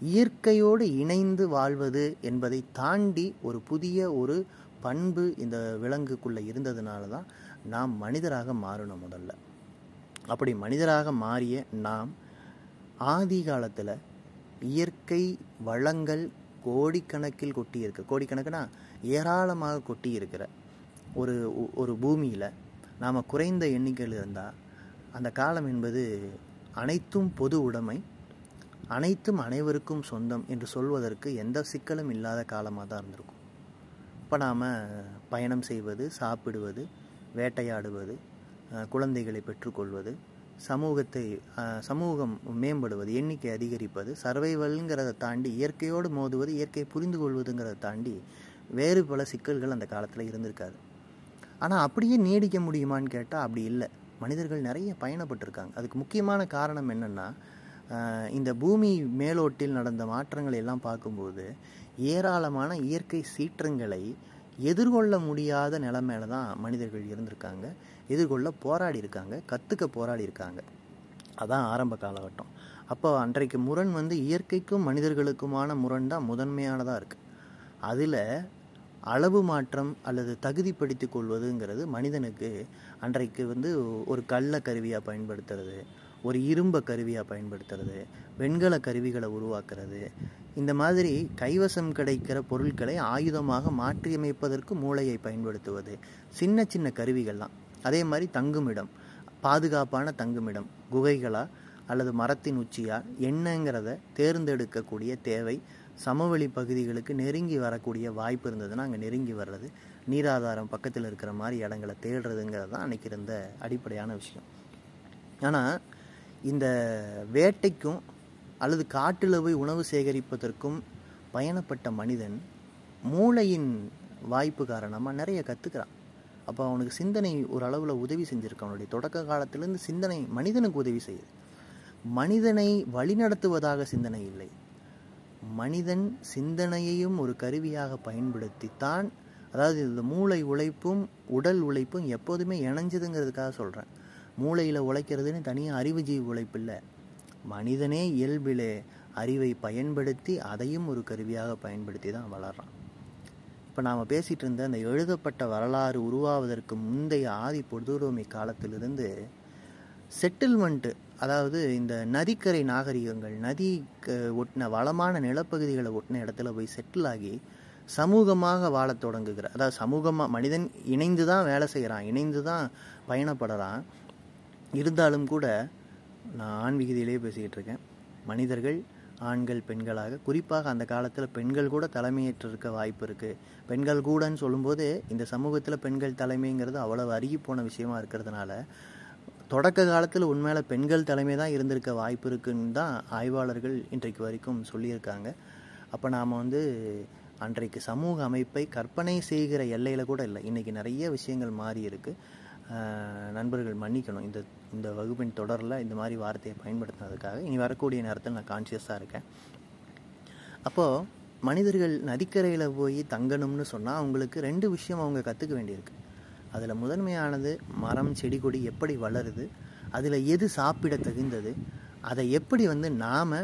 இயற்கையோடு இணைந்து வாழ்வது என்பதை தாண்டி ஒரு புதிய ஒரு பண்பு இந்த விலங்குக்குள்ளே இருந்ததுனால தான் நாம் மனிதராக மாறணும் முதல்ல. அப்படி மனிதராக மாறிய நாம் ஆதி காலத்தில் இயற்கை வளங்கள் கோடிக்கணக்கில் கொட்டி இருக்கு கோடிக்கணக்குனா ஏராளமாக கொட்டி இருக்கிற ஒரு ஒரு பூமியில் நாம் குறைந்த எண்ணிக்கையில் இருந்தால் அந்த காலம் என்பது அனைத்தும் பொது உடைமை அனைத்தும் அனைவருக்கும் சொந்தம் என்று சொல்வதற்கு எந்த சிக்கலும் இல்லாத காலமாக தான் இருந்திருக்கும். இப்போ நாம் பயணம் செய்வது சாப்பிடுவது வேட்டையாடுவது குழந்தைகளை பெற்றுக்கொள்வது சமூகத்தை சமூகம் மேம்படுவது எண்ணிக்கை அதிகரிப்பது சர்வைவல்ங்கிறத தாண்டி இயற்கையோடு மோதுவது இயற்கையை புரிந்து கொள்வதுங்கிறத தாண்டி வேறு பல சிக்கல்கள் அந்த காலத்தில் இருந்திருக்காது. ஆனால் அப்படியே நீடிக்க முடியுமான்னு கேட்டால் அப்படி இல்லை. மனிதர்கள் நிறைய பயணப்பட்டிருக்காங்க. அதுக்கு முக்கியமான காரணம் என்னென்னா இந்த பூமி மேலோட்டில் நடந்த மாற்றங்களை எல்லாம் பார்க்கும்போது ஏராளமான இயற்கை சீற்றங்களை எதிர்கொள்ள முடியாத நிலைமையில தான் மனிதர்கள் இருந்திருக்காங்க. எதிர்கொள்ள போராடி இருக்காங்க. கற்றுக்க போராடி இருக்காங்க. அதான் ஆரம்ப காலகட்டம். அப்போ அன்றைக்கு முரண் வந்து இயற்கைக்கும் மனிதர்களுக்குமான முரண் தான் முதன்மையானதாக இருக்குது அதில் அளவு மாற்றம் அல்லது தகுதிப்படுத்திக் கொள்வதுங்கிறது மனிதனுக்கு அன்றைக்கு வந்து ஒரு கள்ள கருவியாக பயன்படுத்துறது ஒரு இரும்ப கருவியாக பயன்படுத்துறது வெண்கல கருவிகளை உருவாக்குறது இந்த மாதிரி கைவசம் கிடைக்கிற பொருட்களை ஆயுதமாக மாற்றியமைப்பதற்கு மூளையை பயன்படுத்துவது சின்ன சின்ன கருவிகள்லாம். அதே மாதிரி தங்குமிடம் பாதுகாப்பான தங்குமிடம் குகைகளா அல்லது மரத்தின் உச்சியா என்னங்கிறத தேர்ந்தெடுக்கக்கூடிய தேவை சமவெளி பகுதிகளுக்கு நெருங்கி வரக்கூடிய வாய்ப்பு இருந்ததுன்னா அங்கே நெருங்கி வர்றது நீராதாரம் பக்கத்தில் இருக்கிற மாதிரி இடங்களை தேடுறதுங்கிறது தான் அன்றைக்கி இருந்த அடிப்படையான விஷயம். ஆனால் இந்த வேட்டைக்கும் அல்லது காட்டில் போய் உணவு சேகரிப்பதற்கும் பயணப்பட்ட மனிதன் மூளையின் வாய்ப்பு காரணமாக நிறைய கற்றுக்கிறான் அப்போ அவனுக்கு சிந்தனை ஒரு அளவில் உதவி செஞ்சுருக்கு அவனுடைய தொடக்க காலத்திலேருந்து சிந்தனை மனிதனுக்கு உதவி செய்யுது. மனிதனை வழிநடத்துவதாக சிந்தனை இல்லை. மனிதன் சிந்தனையையும் ஒரு கருவியாக பயன்படுத்தித்தான். அதாவது இந்த மூளை உழைப்பும் உடல் உழைப்பும் எப்போதுமே இணைஞ்சதுங்கிறதுக்காக சொல்கிறேன் மூளையில் உழைக்கிறதுன்னு தனியாக அறிவுஜீவி உழைப்பு இல்லை மனிதனே இயல்பிலே அறிவை பயன்படுத்தி அதையும் ஒரு கருவியாக பயன்படுத்தி தான் வளர்றான். இப்போ நாம் பேசிகிட்டு இருந்த அந்த எழுதப்பட்ட வரலாறு உருவாவதற்கு முந்தைய ஆதி பொதுரோமை காலத்திலிருந்து செட்டில்மெண்ட்டு அதாவது இந்த நதிக்கரை நாகரிகங்கள் நதி ஒட்டின வளமான நிலப்பகுதிகளை ஒட்டின இடத்துல போய் செட்டில் ஆகி சமூகமாக வாழத் தொடங்குகிற அதாவது சமூகமாக மனிதன் இணைந்து தான் வேலை செய்கிறான் இணைந்து தான் பயணப்படுறான். இருந்தாலும் கூட நான் ஆண் பேசிக்கிட்டு இருக்கேன். மனிதர்கள் ஆண்கள் பெண்களாக குறிப்பாக அந்த காலத்தில் பெண்கள் கூட தலைமையேற்றிருக்க வாய்ப்பு இருக்குது பெண்கள் கூடன்னு சொல்லும்போது இந்த சமூகத்தில் பெண்கள் தலைமைங்கிறது அவ்வளவு அருகி போன விஷயமா இருக்கிறதுனால தொடக்க காலத்தில் உண்மையில பெண்கள் தலைமை தான் இருந்திருக்க வாய்ப்பு இருக்குன்னு தான் ஆய்வாளர்கள் இன்றைக்கு வரைக்கும் சொல்லியிருக்காங்க. அப்போ நாம் வந்து அன்றைக்கு சமூக அமைப்பை கற்பனை செய்கிற எல்லையில் கூட இல்லை. இன்றைக்கி நிறைய விஷயங்கள் மாறி இருக்குது நண்பர்கள் மன்னிக்கணும். இந்த இந்த வகுப்பின் தொடரில் இந்த மாதிரி வார்த்தையை பயன்படுத்தினதுக்காக இனி வரக்கூடிய நேரத்தில் நான் கான்சியஸாக இருக்கேன். அப்போது மனிதர்கள் நதிக்கரையில் போய் தங்கணும்னு சொன்னால் அவங்களுக்கு ரெண்டு விஷயம் அவங்க கற்றுக்க வேண்டியிருக்கு. அதில் முதன்மையானது மரம் செடி கொடி எப்படி வளருது அதில் எது சாப்பிட தகுந்தது அதை எப்படி வந்து நாம்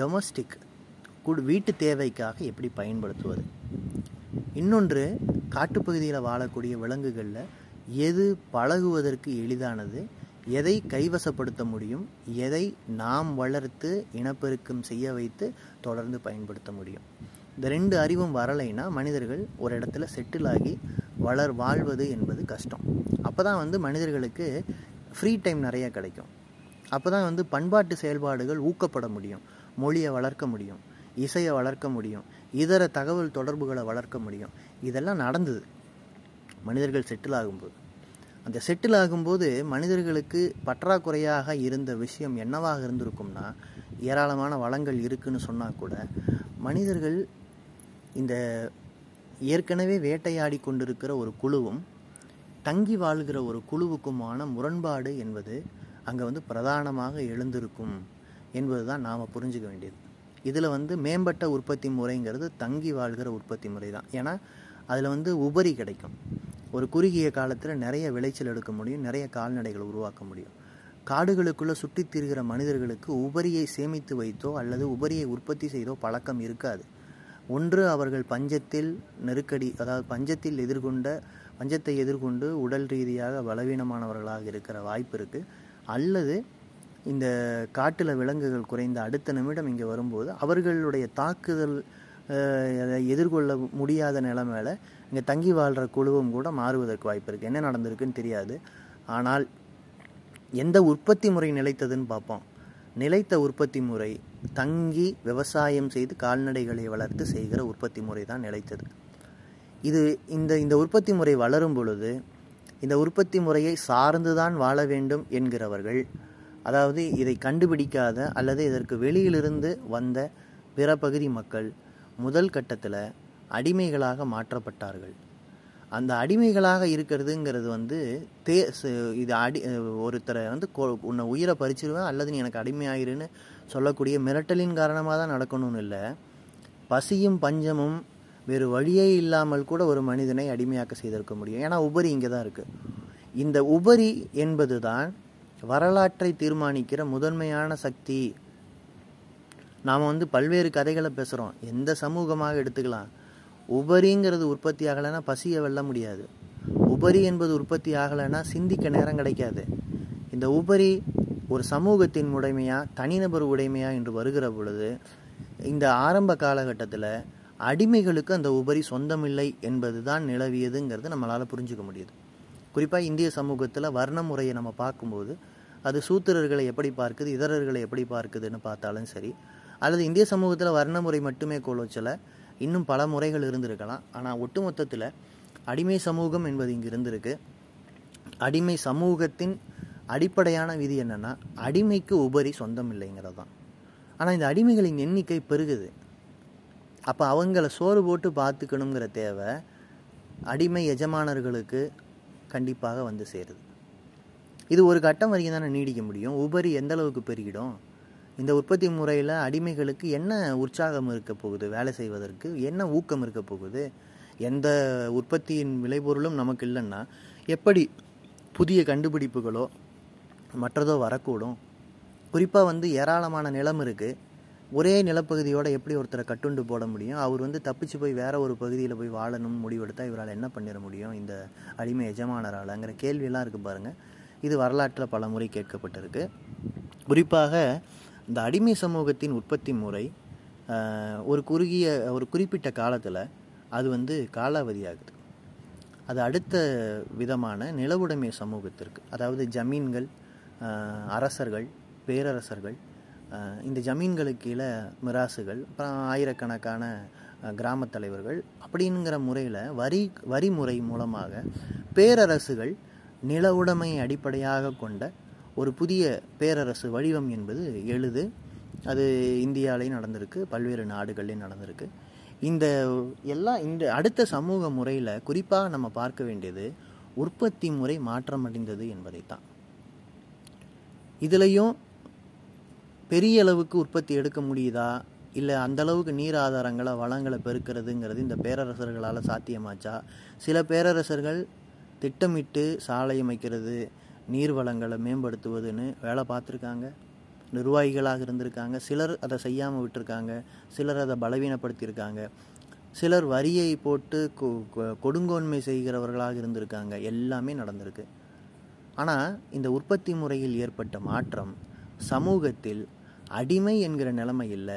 டொமஸ்டிக் குடு வீட்டு தேவைக்காக எப்படி பயன்படுத்துவது. இன்னொன்று காட்டுப்பகுதியில் வாழக்கூடிய விலங்குகளில் எது பழகுவதற்கு எளிதானது எதை கைவசப்படுத்த முடியும் எதை நாம் வளர்த்து இனப்பெருக்கம் செய்ய வைத்து தொடர்ந்து பயன்படுத்த முடியும். இந்த ரெண்டு அறிவும் வரலைன்னா மனிதர்கள் ஒரு இடத்துல செட்டில் ஆகி வளர் வாழ்வது என்பது கஷ்டம். அப்போ தான் வந்து மனிதர்களுக்கு ஃப்ரீ டைம் நிறைய கிடைக்கும். அப்போ தான் வந்து பண்பாட்டு செயல்பாடுகள் ஊக்கப்பட முடியும். மொழியை வளர்க்க முடியும் இசையை வளர்க்க முடியும் இதர தகவல் தொடர்புகளை வளர்க்க முடியும். இதெல்லாம் நடந்தது. மனிதர்கள் செட்டில் ஆகும்போது. அந்த செட்டில் ஆகும்போது மனிதர்களுக்கு பற்றாக்குறையாக இருந்த விஷயம் என்னவாக இருந்திருக்கும்னா ஏராளமான வளங்கள் இருக்குன்னு சொன்னால் கூட மனிதர்கள் இந்த ஏற்கனவே வேட்டையாடி கொண்டிருக்கிற ஒரு குழுவும் தங்கி வாழ்கிற ஒரு குழுவுக்குமான முரண்பாடு என்பது அங்கே வந்து பிரதானமாக எழுந்திருக்கும் என்பது தான் நாம் புரிஞ்சுக்க வேண்டியது. இதில் வந்து மேம்பட்ட உற்பத்தி முறைங்கிறது தங்கி வாழ்கிற உற்பத்தி முறை தான் ஏன்னா அதில் வந்து உபரி கிடைக்கும். ஒரு குறுகிய காலத்தில் நிறைய விளைச்சல் எடுக்க முடியும் நிறைய கால்நடைகளை உருவாக்க முடியும். காடுகளுக்குள்ளே சுற்றித் திரிகிற மனிதர்களுக்கு உபரியை சேமித்து வைத்தோ அல்லது உபரியை உற்பத்தி செய்தோ பழக்கம் இருக்காது. ஒன்று அவர்கள் பஞ்சத்தில் நெருக்கடி அதாவது பஞ்சத்தில் எதிர்கொண்ட பஞ்சத்தை எதிர்கொண்டு உடல் ரீதியாக பலவீனமானவர்களாக இருக்கிற வாய்ப்பு இருக்குது அல்லது இந்த காட்டில் விலங்குகள் குறைந்த அடுத்த நிமிடம் இங்கே வரும்போது அவர்களுடைய தாக்குதல் எதிர்கொள்ள முடியாத நிலைமையில இங்கே தங்கி வாழ்கிற குழுவும் கூட மாறுவதற்கு வாய்ப்பு இருக்குது என்ன நடந்திருக்குன்னு தெரியாது. ஆனால் எந்த உற்பத்தி முறை நிலைத்ததுன்னு பார்ப்போம். நிலைத்த உற்பத்தி முறை தங்கி விவசாயம் செய்து கால்நடைகளை வளர்த்து செய்கிற உற்பத்தி முறை தான் நிலைத்தது. இது இந்த இந்த உற்பத்தி முறை வளரும் பொழுது இந்த உற்பத்தி முறையை சார்ந்துதான் வாழ வேண்டும் என்கிறவர்கள் அதாவது இதை கண்டுபிடிக்காத அல்லது இதற்கு வெளியிலிருந்து வந்த பிற பகுதி மக்கள் முதல் கட்டத்தில் அடிமைகளாக மாற்றப்பட்டார்கள். அந்த அடிமைகளாக இருக்கிறதுங்கிறது வந்து தே இது அடி ஒருத்தரை வந்து கோ உன்னை உயிரை பறிச்சிருவேன் அல்லது நீ எனக்கு அடிமையாயிருன்னு சொல்லக்கூடிய மிரட்டலின் காரணமாக தான் நடக்கணும்னு இல்லை. பசியும் பஞ்சமும் வேறு வழியே இல்லாமல் கூட ஒரு மனிதனை அடிமையாக்க செய்திருக்க முடியும். ஏன்னா உபரி இங்கே தான் இருக்குது இந்த உபரி என்பது தான் வரலாற்றை தீர்மானிக்கிற முதன்மையான சக்தி. நாம் வந்து பல்வேறு கதைகளை பேசுகிறோம் எந்த சமூகமாக எடுத்துக்கலாம். உபரிங்கிறது உற்பத்தி ஆகலைன்னா பசியை வெல்ல முடியாது. உபரி என்பது உற்பத்தி ஆகலைன்னா சிந்திக்க நேரம் கிடைக்காது. இந்த உபரி ஒரு சமூகத்தின் உடைமையாக தனிநபர் உடைமையா என்று வருகிற பொழுது இந்த ஆரம்ப காலகட்டத்தில் அடிமைகளுக்கு அந்த உபரி சொந்தமில்லை என்பது தான் நிலவியதுங்கிறது நம்மளால் புரிஞ்சுக்க முடியுது. குறிப்பாக இந்திய சமூகத்தில் வர்ண முறையை நம்ம பார்க்கும்போது அது சூத்திரர்களை எப்படி பார்க்குது இதரர்களை எப்படி பார்க்குதுன்னு பார்த்தாலும் சரி அல்லது இந்திய சமூகத்தில் வர்ண முறை மட்டுமே கோலோச்சலை இன்னும் பல முறைகள் இருந்திருக்கலாம். ஆனால் ஒட்டுமொத்தத்தில் அடிமை சமூகம் என்பது இங்கே இருந்திருக்கு. அடிமை சமூகத்தின் அடிப்படையான விதி என்னென்னா அடிமைக்கு உபரி சொந்தம் இல்லைங்கிறது தான் ஆனால் இந்த அடிமைகளின் எண்ணிக்கை பெருகுது. அப்போ அவங்கள சோறு போட்டு பார்த்துக்கணுங்கிற தேவை அடிமை எஜமானர்களுக்கு கண்டிப்பாக வந்து சேருது. இது ஒரு கட்டம் வரைக்கும் தானே நீடிக்க முடியும். உபரி எந்த அளவுக்கு பெருகிடும்? இந்த உற்பத்தி முறையில் அடிமைகளுக்கு என்ன உற்சாகம் இருக்க போகுது? வேலை செய்வதற்கு என்ன ஊக்கம் இருக்க போகுது? எந்த உற்பத்தியின் விளைபொருளும் நமக்கு இல்லைன்னா எப்படி புதிய கண்டுபிடிப்புகளோ மற்றதோ வரக்கூடும்? குறிப்பாக வந்து ஏராளமான நிலம் இருக்குது ஒரே நிலப்பகுதியோடு எப்படி ஒருத்தரை கட்டுண்டு போட முடியும்? அவர் வந்து தப்பிச்சு போய் வேற ஒரு பகுதியில் போய் வாழணும்னு முடிவெடுத்தால் இவரால் என்ன பண்ணிட முடியும்? இந்த அடிமை எஜமானராலங்கிற கேள்வியெல்லாம் இருக்குது பாருங்கள் இது வரலாற்றில் பல முறை கேட்கப்பட்டிருக்கு. குறிப்பாக இந்த அடிமை சமூகத்தின் உற்பத்தி முறை ஒரு குறுகிய ஒரு குறிப்பிட்ட காலத்தில் அது வந்து காலாவதியாகுது. அது அடுத்த விதமான நிலவுடைமை சமூகத்திற்கு அதாவது ஜமீன்கள் அரசர்கள் பேரரசர்கள் இந்த ஜமீன்களுக்கு கீழே மிராசுகள் அப்புறம் ஆயிரக்கணக்கான கிராம கிராமத் தலைவர்கள் அப்படிங்கிற முறையில் வரி வரி முறை மூலமாக பேரரசுகள் நில உடைமையை அடிப்படையாக கொண்ட ஒரு புதிய பேரரசு வடிவம் என்பது எழுது. அது இந்தியாவிலையும் நடந்திருக்கு பல்வேறு நாடுகள்லையும் நடந்திருக்கு. இந்த எல்லா இந்த அடுத்த சமூக முறையில் குறிப்பாக நம்ம பார்க்க வேண்டியது உற்பத்தி முறை மாற்றமடைந்தது என்பதைத்தான். இதுலேயும் பெரிய அளவுக்கு உற்பத்தி எடுக்க முடியுதா? இல்லை அந்த அளவுக்கு நீர் ஆதாரங்களை வளங்களை பெருக்கிறதுங்கிறது இந்த பேரரசர்களால் சாத்தியமாச்சா? சில பேரரசர்கள் திட்டமிட்டு சாலை அமைக்கிறது நீர் வளங்களை மேம்படுத்துவதுன்னு வேலை பார்த்துருக்காங்க. நிர்வாகிகளாக இருந்திருக்காங்க. சிலர் அதை செய்யாமல் விட்டுருக்காங்க. சிலர் அதை பலவீனப்படுத்தியிருக்காங்க. சிலர் வரியை போட்டு கொ- கொ- கொடுங்கோன்மை செய்கிறவர்களாக இருந்திருக்காங்க. எல்லாமே நடந்திருக்கு. ஆனால் இந்த உற்பத்தி முறையில் ஏற்பட்ட மாற்றம் சமூகத்தில் அடிமை என்கிற நிலைமை இல்லை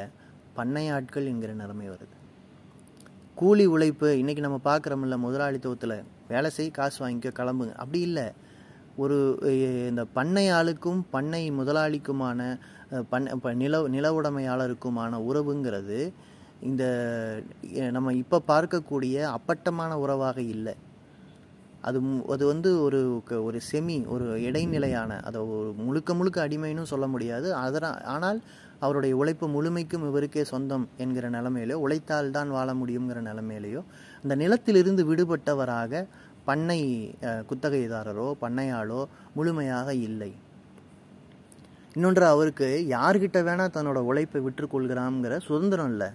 பண்ணையாட்கள் என்கிற நிலைமை வருது. கூலி உழைப்பு இன்னைக்கு நம்ம பார்க்குறோம்ல முதலாளித்துவத்தில் வேலை செய் காசு வாங்கிக்க கிளம்புங்க. அப்படி இல்லை. ஒரு இந்த பண்ணை ஆளுக்கும் பண்ணை முதலாளிக்குமான பண்ண இப்போ நில நில உடைமையாளருக்குமான உறவுங்கிறது இந்த நம்ம இப்போ பார்க்கக்கூடிய அப்பட்டமான உறவாக இல்லை. அது அது வந்து ஒரு க- ஒரு செமி ஒரு இடைநிலையான அதை ஒரு முழுக்க முழுக்க அடிமைன்னு சொல்ல முடியாது. அதனால் ஆனால் அவருடைய உழைப்பு முழுமைக்கும் இவருக்கே சொந்தம் என்கிற நிலைமையிலையோ உழைத்தால் தான் வாழ முடியுங்கிற நிலைமையிலையோ அந்த நிலத்திலிருந்து விடுபட்டவராக பண்ணை குத்தகைதாரரோ பண்ணையாளோ முழுமையாக இல்லை. இன்னொன்று அவருக்கு யார்கிட்ட வேணால் தன்னோட உழைப்பை விற்றுக்கொள்கிறாங்கிற சுதந்திரம் இல்லை.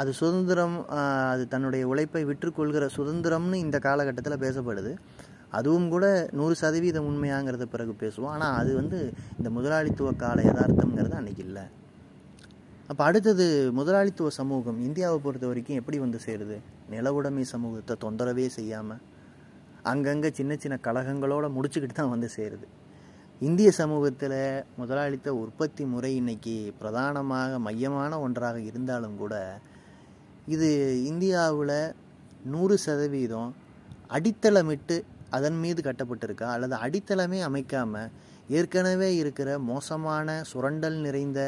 அது சுதந்திரம் அது தன்னுடைய உழைப்பை விற்றுக்கொள்கிற சுதந்திரம்னு இந்த காலகட்டத்தில் பேசப்படுது. அதுவும் கூட நூறு சதவீதம் உண்மையாங்கிறத பிறகு பேசுவோம். ஆனால் அது வந்து இந்த முதலாளித்துவ கால யதார்த்தங்கிறது அன்றைக்கி இல்லை. அப்போ அடுத்தது முதலாளித்துவ சமூகம் இந்தியாவை பொறுத்த வரைக்கும் எப்படி வந்து சேருது? நிலவுடைமை சமூகத்தை தொந்தரவே செய்யாமல் அங்கங்கே சின்ன சின்ன கழகங்களோடு முடிச்சுக்கிட்டு தான் வந்து சேருது. இந்திய சமூகத்தில் முதலாளித்த உற்பத்தி முறை இன்னைக்கு பிரதானமாக மையமான ஒன்றாக இருந்தாலும் கூட இது இந்தியாவில் நூறு சதவீதம் அடித்தளமிட்டு அதன் மீது கட்டப்பட்டிருக்கா? அல்லது அடித்தளமே அமைக்காமல் ஏற்கனவே இருக்கிற மோசமான சுரண்டல் நிறைந்த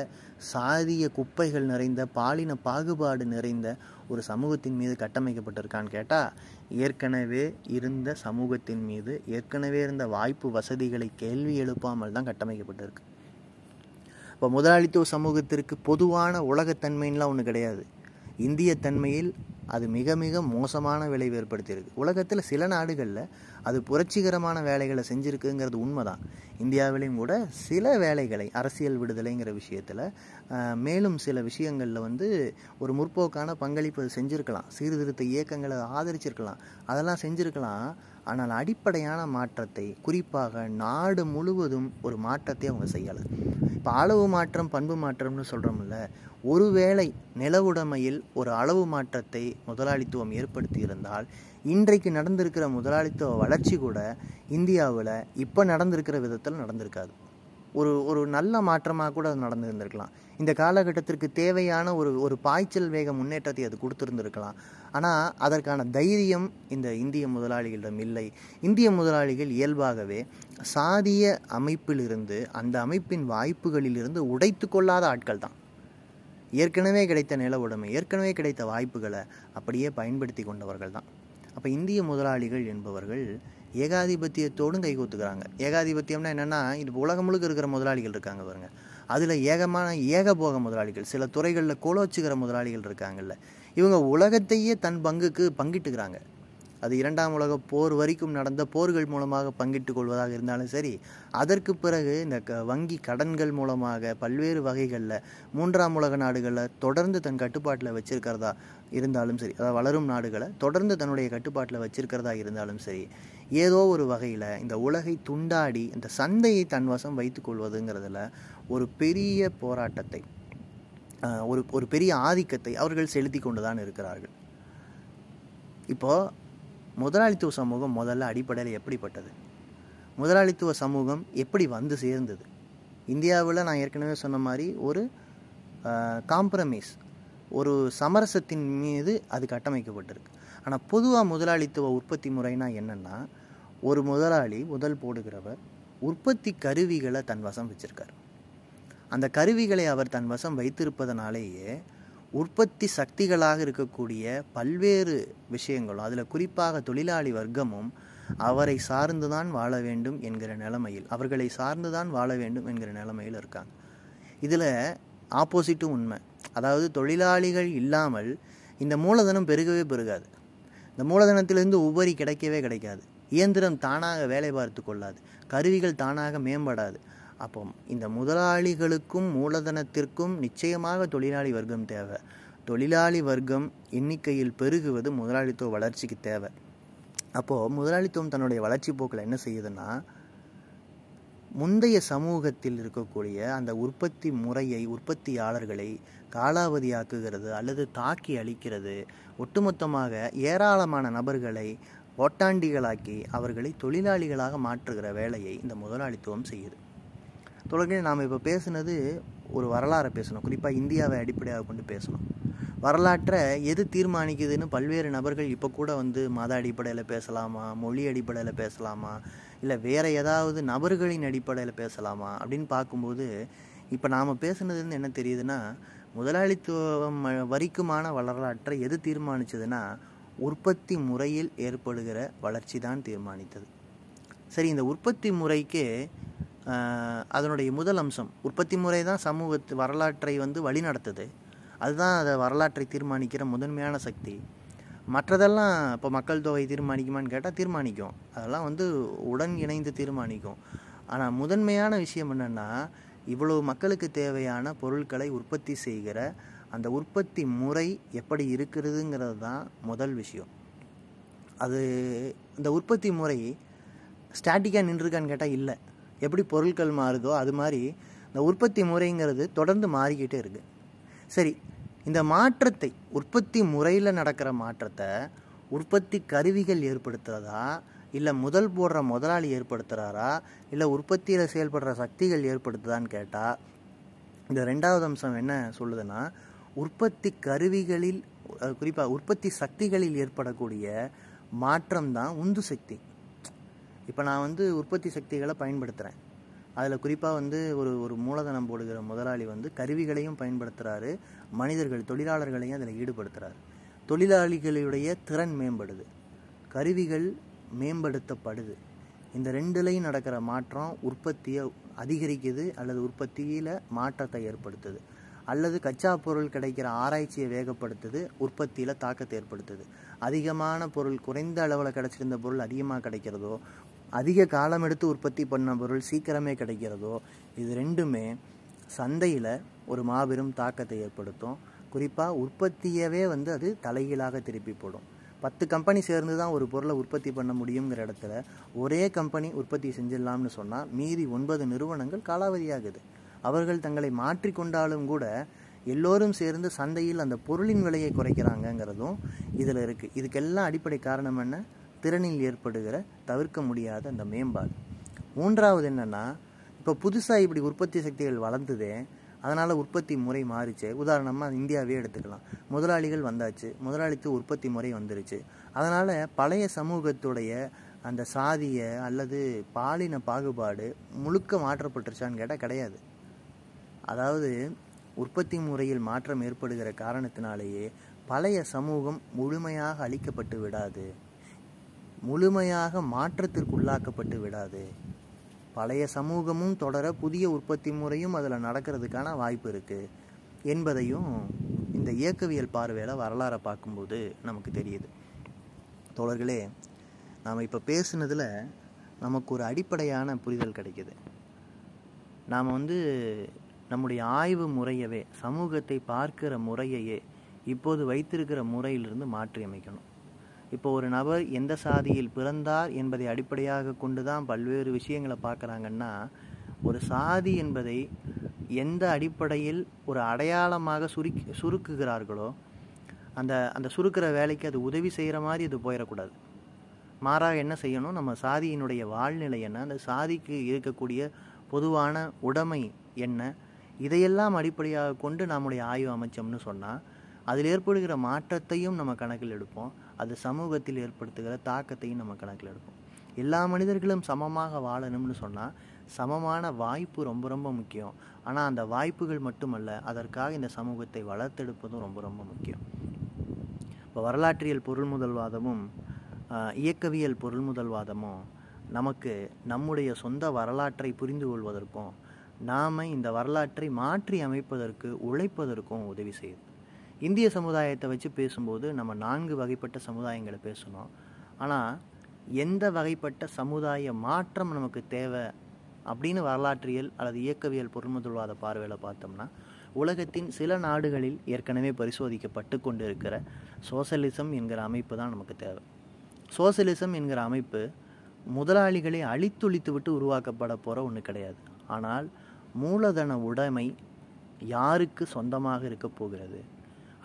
சாதிய குப்பைகள் நிறைந்த பாலின பாகுபாடு நிறைந்த ஒரு சமூகத்தின் மீது கட்டமைக்கப்பட்டிருக்கான்னு கேட்டால் ஏற்கனவே இருந்த சமூகத்தின் மீது ஏற்கனவே இருந்த வாய்ப்பு வசதிகளை கேள்வி எழுப்பாமல் தான் கட்டமைக்கப்பட்டிருக்கு. இப்போ முதலாளித்துவ சமூகத்திற்கு பொதுவான உலகத்தன்மைன்லாம் ஒன்று கிடையாது. இந்திய தன்மையில் அது மிக மிக மோசமான விளைவு ஏற்படுத்தியிருக்கு. உலகத்தில் சில நாடுகளில் அது புரட்சிகரமான வேலைகளை செஞ்சுருக்குங்கிறது உண்மைதான். இந்தியாவிலையும் கூட சில வேலைகளை அரசியல் விடுதலைங்கிற விஷயத்தில் மேலும் சில விஷயங்களில் வந்து ஒரு முற்போக்கான பங்களிப்பு செஞ்சுருக்கலாம். சீர்திருத்த இயக்கங்களை ஆதரிச்சிருக்கலாம். அதெல்லாம் செஞ்சுருக்கலாம். ஆனால் அடிப்படையான மாற்றத்தை குறிப்பாக நாடு முழுவதும் ஒரு மாற்றத்தை அவங்க செய்யலை. இப்போ அளவு மாற்றம் பண்பு மாற்றம்னு சொல்கிறோம்ல ஒருவேளை நிலவுடைமையில் ஒரு அளவு மாற்றத்தை முதலாளித்துவம் ஏற்படுத்தி இருந்தால் இன்றைக்கு நடந்திருக்கிற முதலாளித்துவ வளர்ச்சி கூட இந்தியாவில் இப்போ நடந்திருக்கிற விதத்தில் நடந்திருக்காது. ஒரு ஒரு நல்ல மாற்றமாக கூட அது நடந்திருந்திருக்கலாம் இந்த காலகட்டத்திற்கு தேவையான ஒரு ஒரு பாய்ச்சல் வேக முன்னேற்றத்தை அது கொடுத்துருந்துருக்கலாம். ஆனால் அதற்கான தைரியம் இந்த இந்திய முதலாளிகளிடம் இல்லை. இந்திய முதலாளிகள் இயல்பாகவே சாதிய அமைப்பிலிருந்து அந்த அமைப்பின் வாய்ப்புகளிலிருந்து உடைத்து கொள்ளாத ஆட்கள் தான். ஏற்கனவே கிடைத்த நில உடைமை ஏற்கனவே கிடைத்த வாய்ப்புகளை அப்படியே பயன்படுத்தி கொண்டவர்கள் தான். அப்போ இந்திய முதலாளிகள் என்பவர்கள் ஏகாதிபத்தியத்தோடும் கைகூத்துக்கிறாங்க. ஏகாதிபத்தியம்னா என்னென்னா இது உலகம் முழுக்க இருக்கிற முதலாளிகள் இருக்காங்க பாருங்க. அதில் ஏகமான ஏகபோக முதலாளிகள் சில துறைகளில் கோலோச்சுக்கிற முதலாளிகள் இருக்காங்கல்ல. இவங்க உலகத்தையே தன் பங்குக்கு பங்கிட்டுக்கிறாங்க. அது இரண்டாம் உலக போர் வரைக்கும் நடந்த போர்கள் மூலமாக பங்கிட்டு கொள்வதாக இருந்தாலும் சரி அதற்கு பிறகு இந்த க வங்கி கடன்கள் மூலமாக பல்வேறு வகைகளில் மூன்றாம் உலக நாடுகளில் தொடர்ந்து தன் கட்டுப்பாட்டில் வச்சிருக்கிறதா இருந்தாலும் சரி அதாவது வளரும் நாடுகளை தொடர்ந்து தன்னுடைய கட்டுப்பாட்டில் வச்சிருக்கிறதா இருந்தாலும் சரி ஏதோ ஒரு வகையில் இந்த உலகை துண்டாடி இந்த சந்தையை தன் வசம் வைத்துக்கொள்வதுங்கிறதுல ஒரு பெரிய போராட்டத்தை ஒரு ஒரு பெரிய ஆதிக்கத்தை அவர்கள் செலுத்தி கொண்டு தான் இருக்கிறார்கள். இப்போது முதலாளித்துவ சமூகம் முதல்ல அடிப்படையில் எப்படிப்பட்டது? முதலாளித்துவ சமூகம் எப்படி வந்து சேர்ந்தது? இந்தியாவில் நான் ஏற்கனவே சொன்ன மாதிரி ஒரு காம்ப்ரமைஸ் ஒரு சமரசத்தின் மீது அது கட்டமைக்கப்பட்டிருக்கு. ஆனால் பொதுவாக முதலாளித்துவ உற்பத்தி முறைனா என்னென்னா ஒரு முதலாளி முதல் போடுகிறவர் உற்பத்தி கருவிகளை தன் வசம் வச்சிருக்கார். அந்த கருவிகளை அவர் தன் வசம் வைத்திருப்பதனாலேயே உற்பத்தி சக்திகளாக இருக்கக்கூடிய பல்வேறு விஷயங்களும் அதில் குறிப்பாக தொழிலாளி வர்க்கமும் அவரை சார்ந்துதான் வாழ வேண்டும் என்கிற நிலைமையில் அவர்களை சார்ந்துதான் வாழ வேண்டும் என்கிற நிலைமையில் இருக்காங்க. இதில் ஆப்போசிட்டும் உண்மை. அதாவது தொழிலாளிகள் இல்லாமல் இந்த மூலதனம் பெருகவே பெருகாது. இந்த மூலதனத்திலிருந்து உபரி கிடைக்கவே கிடைக்காது. இயந்திரம் தானாக வேலை பார்த்து கொள்ளாது. கருவிகள் தானாக மேம்படாது. அப்போ இந்த முதலாளிகளுக்கும் மூலதனத்திற்கும் நிச்சயமாக தொழிலாளி வர்க்கம் தேவை. தொழிலாளி வர்க்கம் எண்ணிக்கையில் பெருகுவது முதலாளித்துவ வளர்ச்சிக்கு தேவை. அப்போது முதலாளித்துவம் தன்னுடைய வளர்ச்சி போக்கில் என்ன செய்யுதுன்னா முந்தைய சமூகத்தில் இருக்கக்கூடிய அந்த உற்பத்தி முறையை உற்பத்தியாளர்களை காலாவதியாக்குகிறது அல்லது தாக்கி அழிக்கிறது. ஒட்டுமொத்தமாக ஏராளமான நபர்களை ஓட்டாண்டிகளாக்கி அவர்களை தொழிலாளிகளாக மாற்றுகிற வேலையை இந்த முதலாளித்துவம் செய்யுது. தொடர்ந்து நாம் இப்போ பேசுனது ஒரு வரலாறை பேசணும். குறிப்பாக இந்தியாவை அடிப்படையாக கொண்டு பேசணும். வரலாற்றை எது தீர்மானிக்குதுன்னு பல்வேறு நபர்கள் இப்போ கூட வந்து மத அடிப்படையில் பேசலாமா மொழி அடிப்படையில் பேசலாமா இல்லை வேறு ஏதாவது நபர்களின் அடிப்படையில் பேசலாமா அப்படின்னு பார்க்கும்போது இப்போ நாம் பேசுனதுன்னு என்ன தெரியுதுன்னா முதலாளித்துவம் வரிக்குமான வரலாற்றை எது தீர்மானிச்சதுன்னா உற்பத்தி முறையில் ஏற்படுகிற வளர்ச்சி தான் தீர்மானித்தது. சரி இந்த உற்பத்தி முறைக்கு அதனுடைய முதல் அம்சம் உற்பத்தி முறை தான் சமூகத்து வரலாற்றை வந்து வழிநடத்துது. அதுதான் அதை வரலாற்றை தீர்மானிக்கிற முதன்மையான சக்தி. மற்றதெல்லாம் இப்போ மக்கள் தொகை தீர்மானிக்குமான்னு கேட்டால் தீர்மானிக்கும். அதெல்லாம் வந்து உடன் இணைந்து தீர்மானிக்கும். ஆனால் முதன்மையான விஷயம் என்னென்னா இவ்வளோ மக்களுக்கு தேவையான பொருட்களை உற்பத்தி செய்கிற அந்த உற்பத்தி முறை எப்படி இருக்கிறதுங்கிறது தான் முதல் விஷயம். அது இந்த உற்பத்தி முறை ஸ்டாட்டிக்காக நின்றுருக்கான்னு கேட்டால் இல்லை. எப்படி பொருட்கள் மாறுதோ அது மாதிரி இந்த உற்பத்தி முறைங்கிறது தொடர்ந்து மாறிக்கிட்டே இருக்குது சரி இந்த மாற்றத்தை உற்பத்தி முறையில் நடக்கிற மாற்றத்தை உற்பத்தி கருவிகள் ஏற்படுத்துகிறதா இல்லை முதல் போடுற முதலாளி ஏற்படுத்துகிறாரா இல்லை உற்பத்தியில் செயல்படுற சக்திகள் ஏற்படுத்துதான்னு கேட்டால் இந்த ரெண்டாவது அம்சம் என்ன சொல்லுதுன்னா உற்பத்தி கருவிகளில் குறிப்பாக உற்பத்தி சக்திகளில் ஏற்படக்கூடிய மாற்றம் தான் உந்து சக்தி. இப்போ நான் வந்து உற்பத்தி சக்திகளை பயன்படுத்துகிறேன் அதில் குறிப்பாக வந்து ஒரு ஒரு மூலதனம் போடுகிற முதலாளி வந்து கருவிகளையும் பயன்படுத்துகிறாரு மனிதர்கள் தொழிலாளர்களையும் அதில் ஈடுபடுத்துகிறாரு தொழிலாளிகளுடைய திறன் மேம்படுது. கருவிகள் மேம்படுத்தப்படுது. இந்த ரெண்டுலையும் நடக்கிற மாற்றம் உற்பத்தியை அதிகரிக்குது அல்லது உற்பத்தியில் மாற்றத்தை ஏற்படுத்துது. அல்லது கச்சா பொருள் கிடைக்கிற ஆராய்ச்சியை வேகப்படுத்துது உற்பத்தியில் தாக்கத்தை ஏற்படுத்துது. அதிகமான பொருள் குறைந்த அளவில் கிடச்சிருந்த பொருள் அதிகமாக கிடைக்கிறதோ அதிக காலம் எடுத்து உற்பத்தி பண்ண பொருள் சீக்கிரமே கிடைக்கிறதோ இது ரெண்டுமே சந்தையில் ஒரு மாபெரும் தாக்கத்தை ஏற்படுத்தும். குறிப்பாக உற்பத்தியவே வந்து அது தலைகீழாக திருப்பி போடும். பத்து கம்பெனி சேர்ந்து தான் ஒரு பொருளை உற்பத்தி பண்ண முடியுங்கிற இடத்துல ஒரே கம்பெனி உற்பத்தி செஞ்சிடலாம்னு சொன்னால் மீதி ஒன்பது நிறுவனங்கள் காலாவதியாகுது. அவர்கள் தங்களை மாற்றிக்கொண்டாலும் கூட எல்லோரும் சேர்ந்து சந்தையில் அந்த பொருளின் விலையை குறைக்கிறாங்கங்கிறதும் இதில் இருக்குது இதுக்கெல்லாம் அடிப்படை காரணம் என்ன? திறனில் ஏற்படுகிற தவிர்க்க முடியாத அந்த மேம்பாடு. மூன்றாவது என்னென்னா இப்போ புதுசாக இப்படி உற்பத்தி சக்திகள் வளர்ந்ததே அதனால் உற்பத்தி முறை மாறிச்சு. உதாரணமாக இந்தியாவே எடுத்துக்கலாம். முதலாளிகள் வந்தாச்சு. முதலாளித்து உற்பத்தி முறை வந்துருச்சு. அதனால் பழைய சமூகத்துடைய அந்த சாதிய அல்லது பாலின பாகுபாடு முழுக்க மாற்றப்பட்டுருச்சான்னு கேட்டால் கிடையாது. அதாவது உற்பத்தி முறையில் மாற்றம் ஏற்படுகிற காரணத்தினாலேயே பழைய சமூகம் முழுமையாக அழிக்கப்பட்டு விடாது. முழுமையாக மாற்றத்திற்குள்ளாக்கப்பட்டு விடாது. பழைய சமூகமும் தொடர புதிய உற்பத்தி முறையும் அதில் நடக்கிறதுக்கான வாய்ப்பு இருக்குது என்பதையும் இந்த இயக்கவியல் பார்வையில் வரலாறை பார்க்கும்போது நமக்கு தெரியுது. தோழர்களே நாம் இப்போ பேசுனதில் நமக்கு ஒரு அடிப்படையான புரிதல் கிடைக்குது. நாம் வந்து நம்முடைய ஆய்வு முறையவே சமூகத்தை பார்க்கிற முறையையே இப்போது வைத்திருக்கிற முறையிலிருந்து மாற்றி அமைக்கணும் இப்போ ஒரு நபர் எந்த சாதியில் பிறந்தார் என்பதை அடிப்படையாக கொண்டு தான் பல்வேறு விஷயங்களை பார்க்குறாங்கன்னா ஒரு சாதி என்பதை எந்த அடிப்படையில் ஒரு அடையாளமாக சுருக்கி சுருக்குகிறார்களோ அந்த அந்த சுருக்கிற வேலைக்கு அது உதவி செய்கிற மாதிரி அது போயிடக்கூடாது. மாறாக என்ன செய்யணும்? நம்ம சாதியினுடைய வாழ்நிலை என்ன? அந்த சாதிக்கு இருக்கக்கூடிய பொதுவான உடைமை என்ன? இதையெல்லாம் அடிப்படையாக கொண்டு நம்முடைய ஆய்வு அமைச்சோம்னு சொன்னால் அதில் ஏற்படுகிற மாற்றத்தையும் நம்ம கணக்கில் எடுப்போம். அது சமூகத்தில் ஏற்படுத்துகிற தாக்கத்தையும் நம்ம கணக்கில் எடுப்போம். எல்லா மனிதர்களும் சமமாக வாழணும்னு சொன்னால் சமமான வாய்ப்பு ரொம்ப ரொம்ப முக்கியம். ஆனால் அந்த வாய்ப்புகள் மட்டுமல்ல அதற்காக இந்த சமூகத்தை வளர்த்தெடுப்பதும் ரொம்ப ரொம்ப முக்கியம். இப்போ வரலாற்றியல் பொருள் முதல்வாதமும் இயக்கவியல் பொருள் முதல்வாதமும் நமக்கு நம்முடைய சொந்த வரலாற்றை புரிந்து கொள்வதற்கும் நாம் இந்த வரலாற்றை மாற்றி அமைப்பதற்கு உழைப்பதற்கும் உதவி செய்யுது. இந்திய சமுதாயத்தை வச்சு பேசும்போது நம்ம நான்கு வகைப்பட்ட சமுதாயங்களை பேசணும். ஆனால் எந்த வகைப்பட்ட சமுதாய மாற்றம் நமக்கு தேவை அப்படின்னு வரலாற்றியல் அல்லது இயக்கவியல் பொருள்முதல்வாத பார்வையில் பார்த்தோம்னா உலகத்தின் சில நாடுகளில் ஏற்கனவே பரிசோதிக்கப்பட்டு கொண்டிருக்கிற சோசலிசம் என்கிற அமைப்பு தான் நமக்கு தேவை. சோசலிசம் என்கிற அமைப்பு முதலாளிகளை அழித்தொழித்து விட்டு உருவாக்கப்பட போகிற ஒன்று கிடையாது. ஆனால் மூலதன உடைமை யாருக்கு சொந்தமாக இருக்க போகிறது?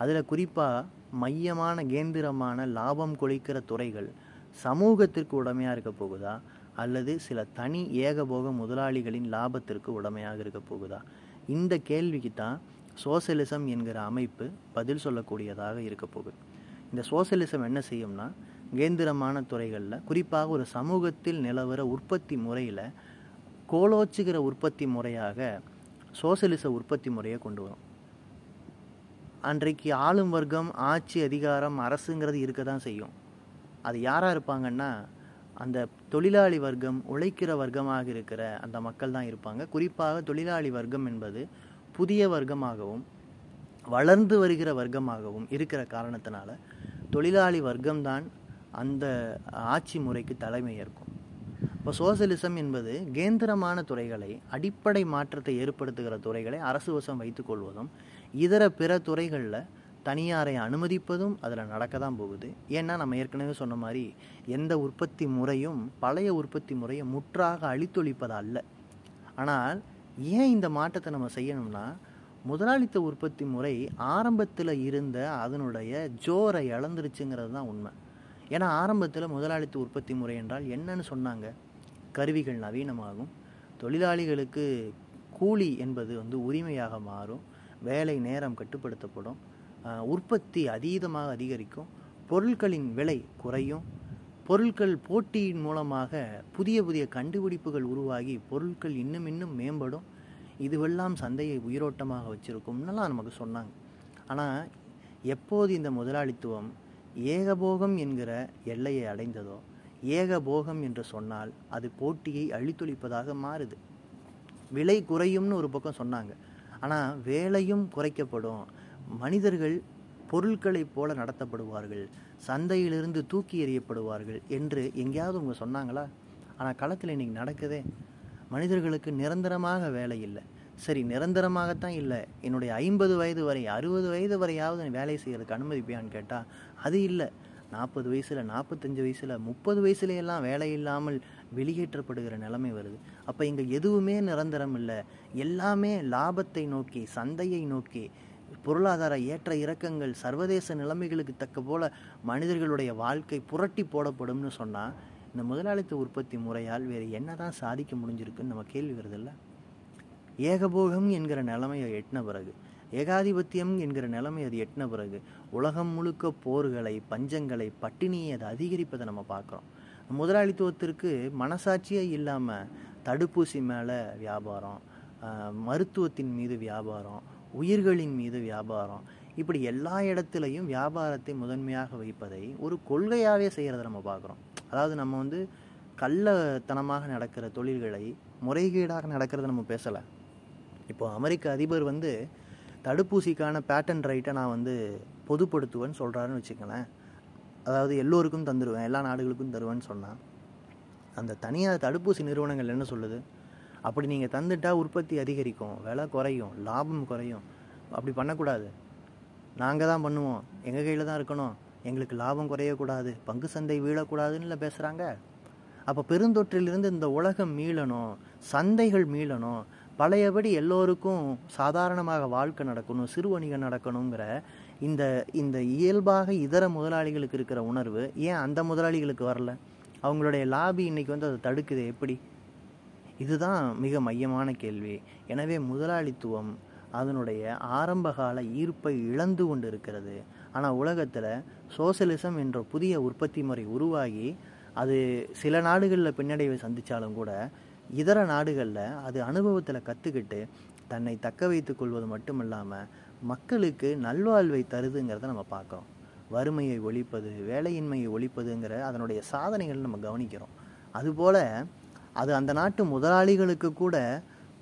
அதில் குறிப்பாக மையமான கேந்திரமான லாபம் கொளிக்கிற துறைகள் சமூகத்திற்கு உடமையாக இருக்க போகுதா? அல்லது சில தனி ஏகபோக முதலாளிகளின் லாபத்திற்கு உடமையாக இருக்க போகுதா? இந்த கேள்விக்கு தான் சோசியலிசம் என்கிற அமைப்பு பதில் சொல்லக்கூடியதாக இருக்க போகுது. இந்த சோசியலிசம் என்ன செய்யும்னா கேந்திரமான துறைகளில் குறிப்பாக ஒரு சமூகத்தில் நிலவர உற்பத்தி முறையில் கோலோச்சுகிற உற்பத்தி முறையாக சோசியலிச உற்பத்தி முறையை கொண்டு வரும். அன்றைக்கு ஆளும் வர்க்கம் ஆட்சி அதிகாரம் அரசுங்கிறது இருக்க தான் செய்யும். அது யாராக இருப்பாங்கன்னா அந்த தொழிலாளி வர்க்கம் உழைக்கிற வர்க்கமாக இருக்கிற அந்த மக்கள் தான் இருப்பாங்க. குறிப்பாக தொழிலாளி வர்க்கம் என்பது புதிய வர்க்கமாகவும் வளர்ந்து வருகிற வர்க்கமாகவும் இருக்கிற காரணத்தினால தொழிலாளி வர்க்கம்தான் அந்த ஆட்சி முறைக்கு தலைமை ஏற்கும். இப்போ சோசலிசம் என்பது கேந்திரமான துறைகளை அடிப்படை மாற்றத்தை ஏற்படுத்துகிற துறைகளை அரசு வசம் வைத்துக்கொள்வதும் இதர பிற துறைகளில் தனியாரை அனுமதிப்பதும் அதில் நடக்க தான் போகுது. ஏன்னா நம்ம ஏற்கனவே சொன்ன மாதிரி எந்த உற்பத்தி முறையும் பழைய உற்பத்தி முறையை முற்றாக அழித்தொழிப்பது அல்ல. ஆனால் ஏன் இந்த மாற்றத்தை நம்ம செய்யணும்னா முதலாளித்த உற்பத்தி முறை ஆரம்பத்தில் இருந்த அதனுடைய ஜோரை இழந்துருச்சுங்கிறது தான் உண்மை. ஏன்னா ஆரம்பத்தில் முதலாளித்த உற்பத்தி முறை என்றால் என்னன்னு சொன்னாங்க. கருவிகள் நவீனமாகும். தொழிலாளிகளுக்கு கூலி என்பது வந்து உரிமையாக மாறும். வேலை நேரம் கட்டுப்படுத்தப்படும். உற்பத்தி அதீதமாக அதிகரிக்கும். பொருட்களின் விலை குறையும். பொருட்கள் போட்டியின் மூலமாக புதிய புதிய கண்டுபிடிப்புகள் உருவாகி பொருட்கள் இன்னும் இன்னும் மேம்படும். இதுவெல்லாம் சந்தையை உயிரோட்டமாக வச்சுருக்கும்னெல்லாம் நமக்கு சொன்னாங்க. ஆனால் எப்போது இந்த முதலாளித்துவம் ஏகபோகம் என்கிற எல்லையை அடைந்ததோ ஏகபோகம் என்று சொன்னால் அது போட்டியை அழித்தொழிப்பதாக மாறுது. விலை குறையும்னு ஒரு பக்கம் சொன்னாங்க. ஆனால் வேலையும் குறைக்கப்படும். மனிதர்கள் பொருட்களைப் போல நடத்தப்படுவார்கள். சந்தையிலிருந்து தூக்கி எறியப்படுவார்கள் என்று எங்கேயாவது அவங்க சொன்னாங்களா? ஆனால் களத்தில் இன்னைக்கு நடக்குதே. மனிதர்களுக்கு நிரந்தரமாக வேலை இல்லை. சரி நிரந்தரமாகத்தான் இல்லை. என்னுடைய ஐம்பது வயது வரை அறுபது வயது வரையாவது வேலை செய்கிறதுக்கு அனுமதிப்பியான்னு கேட்டால் அது இல்லை. நாற்பது வயசில் நாற்பத்தஞ்சு வயசில் முப்பது வயசுலையெல்லாம் வேலை இல்லாமல் வெளியேற்றப்படுகிற நிலைமை வருது. அப்போ இங்கே எதுவுமே நிரந்தரம் இல்லை. எல்லாமே லாபத்தை நோக்கி சந்தையை நோக்கி பொருளாதார ஏற்ற இறக்கங்கள் சர்வதேச நிலைமைகளுக்கு தக்க போல மனிதர்களுடைய வாழ்க்கை புரட்டி போடப்படும்னு சொன்னால் இந்த முதலாளித்துவ உற்பத்தி முறையால் வேறு என்ன தான் சாதிக்க முடிஞ்சிருக்குன்னு நம்ம கேள்வி வருதில்ல? ஏகபோகம் என்கிற நிலைமையை எட்டின பிறகு ஏகாதிபத்தியம் என்கிற நிலைமை அது எட்டின பிறகு உலகம் முழுக்க போர்களை பஞ்சங்களை பட்டினியை அது அதிகரிப்பதை நம்ம பார்க்குறோம். முதலாளித்துவத்திற்கு மனசாட்சியே இல்லாமல் தடுப்பூசி மேலே வியாபாரம் மருத்துவத்தின் மீது வியாபாரம் உயிர்களின் மீது வியாபாரம் இப்படி எல்லா இடத்துலையும் வியாபாரத்தை முதன்மையாக வைப்பதை ஒரு கொள்கையாகவே செய்கிறத நம்ம பார்க்குறோம் அதாவது நம்ம வந்து கள்ளத்தனமாக நடக்கிற தொழில்களை முறைகேடாக நடக்கிறத நம்ம பேசலை. இப்போ அமெரிக்க அதிபர் வந்து தடுப்பூசிக்கான பேட்டன் ரைட்டை நான் வந்து பொதுப்படுத்துவேன்னு சொல்கிறாருன்னு வச்சுக்கலேன் அதாவது எல்லோருக்கும் தந்துடுவேன் எல்லா நாடுகளுக்கும் தருவேன்னு சொன்னால் அந்த தனியார் தடுப்பூசி நிறுவனங்கள் என்ன சொல்லுது? அப்படி நீங்கள் தந்துட்டால் உற்பத்தி அதிகரிக்கும் விலை குறையும் லாபம் குறையும். அப்படி பண்ணக்கூடாது. நாங்கள் தான் பண்ணுவோம். எங்கள் கையில் தான் இருக்கணும். எங்களுக்கு லாபம் குறையக்கூடாது. பங்கு சந்தை வீழக்கூடாதுன்னு இல்லை பேசுகிறாங்க அப்போ பெருந்தொற்றிலிருந்து இந்த உலகம் மீளணும் சந்தைகள் மீளணும். பழையபடி எல்லோருக்கும் சாதாரணமாக வாழ்க்கை நடக்கணும் சிறு வணிகம் நடக்கணுங்கிற இந்த இந்த இயல்பாக இதர முதலாளிகளுக்கு இருக்கிற உணர்வு ஏன் அந்த முதலாளிகளுக்கு வரல? அவங்களுடைய லாபி இன்னைக்கு வந்து அதை தடுக்குது. எப்படி? இதுதான் மிக மையமான கேள்வி. எனவே முதலாளித்துவம் அதனுடைய ஆரம்பகால ஈர்ப்பை இழந்து கொண்டு இருக்கிறது ஆனால் உலகத்தில் சோசலிசம் என்ற புதிய உற்பத்தி முறை உருவாகி அது சில நாடுகளில் பின்னடைவை சந்தித்தாலும் கூட இதர நாடுகளில் அது அனுபவத்தில் கற்றுக்கிட்டு தன்னை தக்க வைத்து கொள்வது மட்டும் இல்லாமல் மக்களுக்கு நல்வாழ்வை தருதுங்கிறத நம்ம பார்க்குறோம். வறுமையை ஒழிப்பது வேலையின்மையை ஒழிப்பதுங்கிற அதனுடைய சாதனைகள் நம்ம கவனிக்கிறோம். அதுபோல் அது அந்த நாட்டு முதலாளிகளுக்கு கூட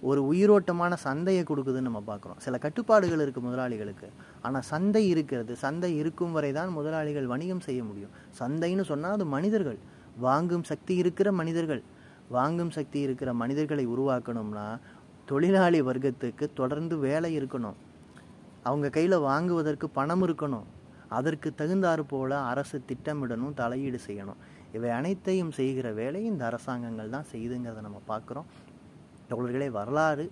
ஒரு உயிரோட்டமான சந்தையை கொடுக்குதுன்னு நம்ம பார்க்குறோம். சில கட்டுப்பாடுகள் இருக்குது முதலாளிகளுக்கு. ஆனால் சந்தை இருக்கிறது சந்தை இருக்கும் வரை தான் முதலாளிகள் வணிகம் செய்ய முடியும். சந்தைன்னு சொன்னால் அது மனிதர்கள். வாங்கும் சக்தி இருக்கிற மனிதர்கள். வாங்கும் சக்தி இருக்கிற மனிதர்களை உருவாக்கணும்னா தொழிலாளி வர்க்கத்துக்கு தொடர்ந்து வேலை இருக்கணும். அவங்க கையில் வாங்குவதற்கு பணம் இருக்கணும். அதற்கு தகுந்தாறு போல அரசு திட்டமிடணும் தலையீடு செய்யணும். இவை அனைத்தையும் செய்கிற வேலை இந்த அரசாங்கங்கள் தான் செய்துங்கிறத நம்ம பார்க்குறோம். தோழர்களே வரலாறு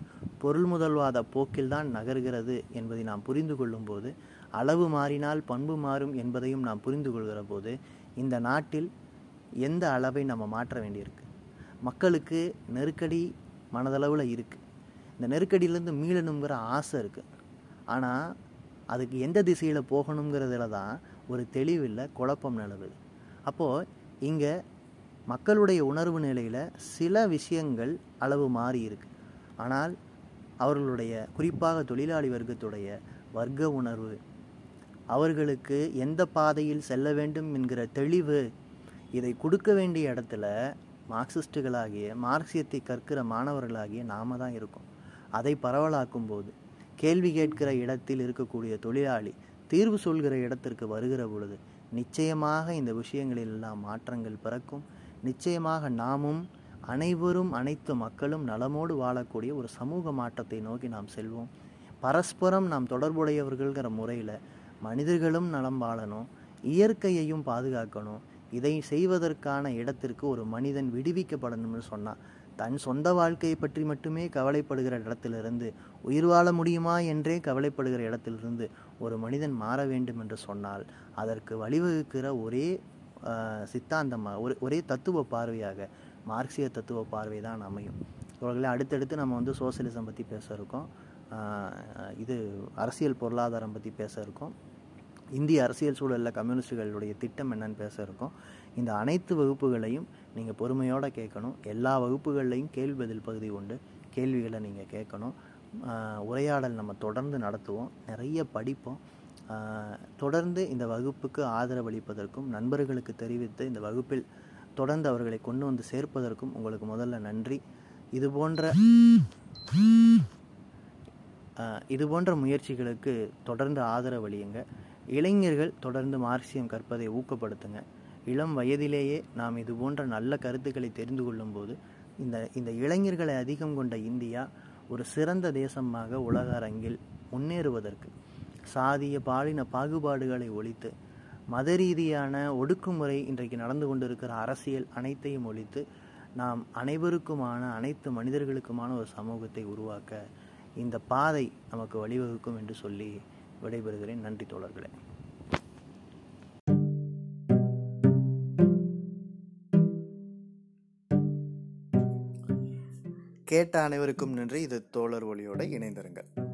பொருள் முதல்வாத போக்கில் தான் நகர்கிறது என்பதை நாம் புரிந்து கொள்ளும்போது அளவு மாறினால் பண்பு மாறும் என்பதையும் நாம் புரிந்து கொள்கிற போது இந்த நாட்டில் எந்த அளவை நம்ம மாற்ற வேண்டியிருக்கு? மக்களுக்கு நெருக்கடி மனதளவில் இருக்குது இந்த நெருக்கடியிலேருந்து மீளணுங்கிற ஆசை இருக்குது ஆனால் அதுக்கு எந்த திசையில் போகணுங்கிறதுல தான் ஒரு தெளிவில்லை குழப்பம் நிலவுது. அப்போது இங்கே மக்களுடைய உணர்வு நிலையில் சில விஷயங்கள் அளவு மாறி இருக்கு. ஆனால் அவர்களுடைய குறிப்பாக தொழிலாளி வர்க்கத்துடைய வர்க்க உணர்வு அவர்களுக்கு எந்த பாதையில் செல்ல வேண்டும் என்கிற தெளிவு இதை கொடுக்க வேண்டிய இடத்துல மார்க்சிஸ்டுகளாகிய மார்க்சியத்தை கற்கிற மாணவர்களாகிய நாம தான் இருக்கோம். அதை பரவலாக்கும் போது கேள்வி கேட்கிற இடத்தில் இருக்கக்கூடிய தொழிலாளி தீர்வு சொல்கிற இடத்திற்கு வருகிற பொழுது நிச்சயமாக இந்த விஷயங்களில் எல்லாம் மாற்றங்கள் பிறக்கும். நிச்சயமாக நாமும் அனைவரும் அனைத்து மக்களும் நலமோடு வாழக்கூடிய ஒரு சமூக மாற்றத்தை நோக்கி நாம் செல்வோம். பரஸ்பரம் நாம் தொடர்புடையவர்கள்ங்கிற முறையில் மனிதர்களும் நலம் வாழணும் இயற்கையையும் பாதுகாக்கணும். இதை செய்வதற்கான இடத்திற்கு ஒரு மனிதன் விடுவிக்கப்படணும்னு சொன்னால் தன் சொந்த வாழ்க்கையை பற்றி மட்டுமே கவலைப்படுகிற இடத்திலிருந்து உயிர் வாழ முடியுமா என்றே கவலைப்படுகிற இடத்திலிருந்து ஒரு மனிதன் மாற வேண்டும் என்று சொன்னால் அதற்கு வழிவகுக்கிற ஒரே சித்தாந்தமாக ஒரு ஒரே தத்துவ பார்வையாக மார்க்சிய தத்துவ பார்வை தான் அமையும். இவர்களை அடுத்தடுத்து நம்ம வந்து சோசியலிசம் பற்றி பேச இருக்கோம். இது அரசியல் பொருளாதாரம் பற்றி பேச இருக்கோம். இந்திய அரசியல் சூழலில் கம்யூனிஸ்டுகளுடைய திட்டம் என்னன்னு பேச இருக்கோம். இந்த அனைத்து வகுப்புகளையும் நீங்கள் பொறுமையோடு கேட்கணும். எல்லா வகுப்புகள்லையும் கேள்வி பதில் பகுதி உண்டு. கேள்விகளை நீங்கள் கேட்கணும். உரையாடல் நம்ம தொடர்ந்து நடத்துவோம். நிறைய படிப்போம். தொடர்ந்து இந்த வகுப்புக்கு ஆதரவளிப்பதற்கும் நண்பர்களுக்கு தெரிவித்து இந்த வகுப்பில் தொடர்ந்து அவர்களை கொண்டு வந்து சேர்ப்பதற்கும் உங்களுக்கு முதல்ல நன்றி. இது போன்ற இது போன்ற முயற்சிகளுக்கு தொடர்ந்து ஆதரவளியுங்க இளைஞர்கள் தொடர்ந்து மார்க்சியம் கற்பதை ஊக்கப்படுத்துங்க. இளம் வயதிலேயே நாம் இது போன்ற நல்ல கருத்துக்களை தெரிந்து கொள்ளும்போது இந்த இந்த இளைஞர்களை அதிகம் கொண்ட இந்தியா ஒரு சிறந்த தேசமாக உலக அரங்கில் முன்னேறுவதற்கு சாதிய பாலின பாகுபாடுகளை ஒழித்து மத ரீதியான ஒடுக்குமுறை இன்றைக்கு நடந்து கொண்டிருக்கிற அரசியல் அனைத்தையும் ஒழித்து நாம் அனைவருக்குமான அனைத்து மனிதர்களுக்குமான ஒரு சமூகத்தை உருவாக்க இந்த பாதை நமக்கு வழிவகுக்கும் என்று சொல்லி விடைபெறுகிறேன். நன்றி தோழர்களே. கேட்ட அனைவருக்கும் நன்றி. இது தோழர் ஒளியோட இணைந்திருங்கள்.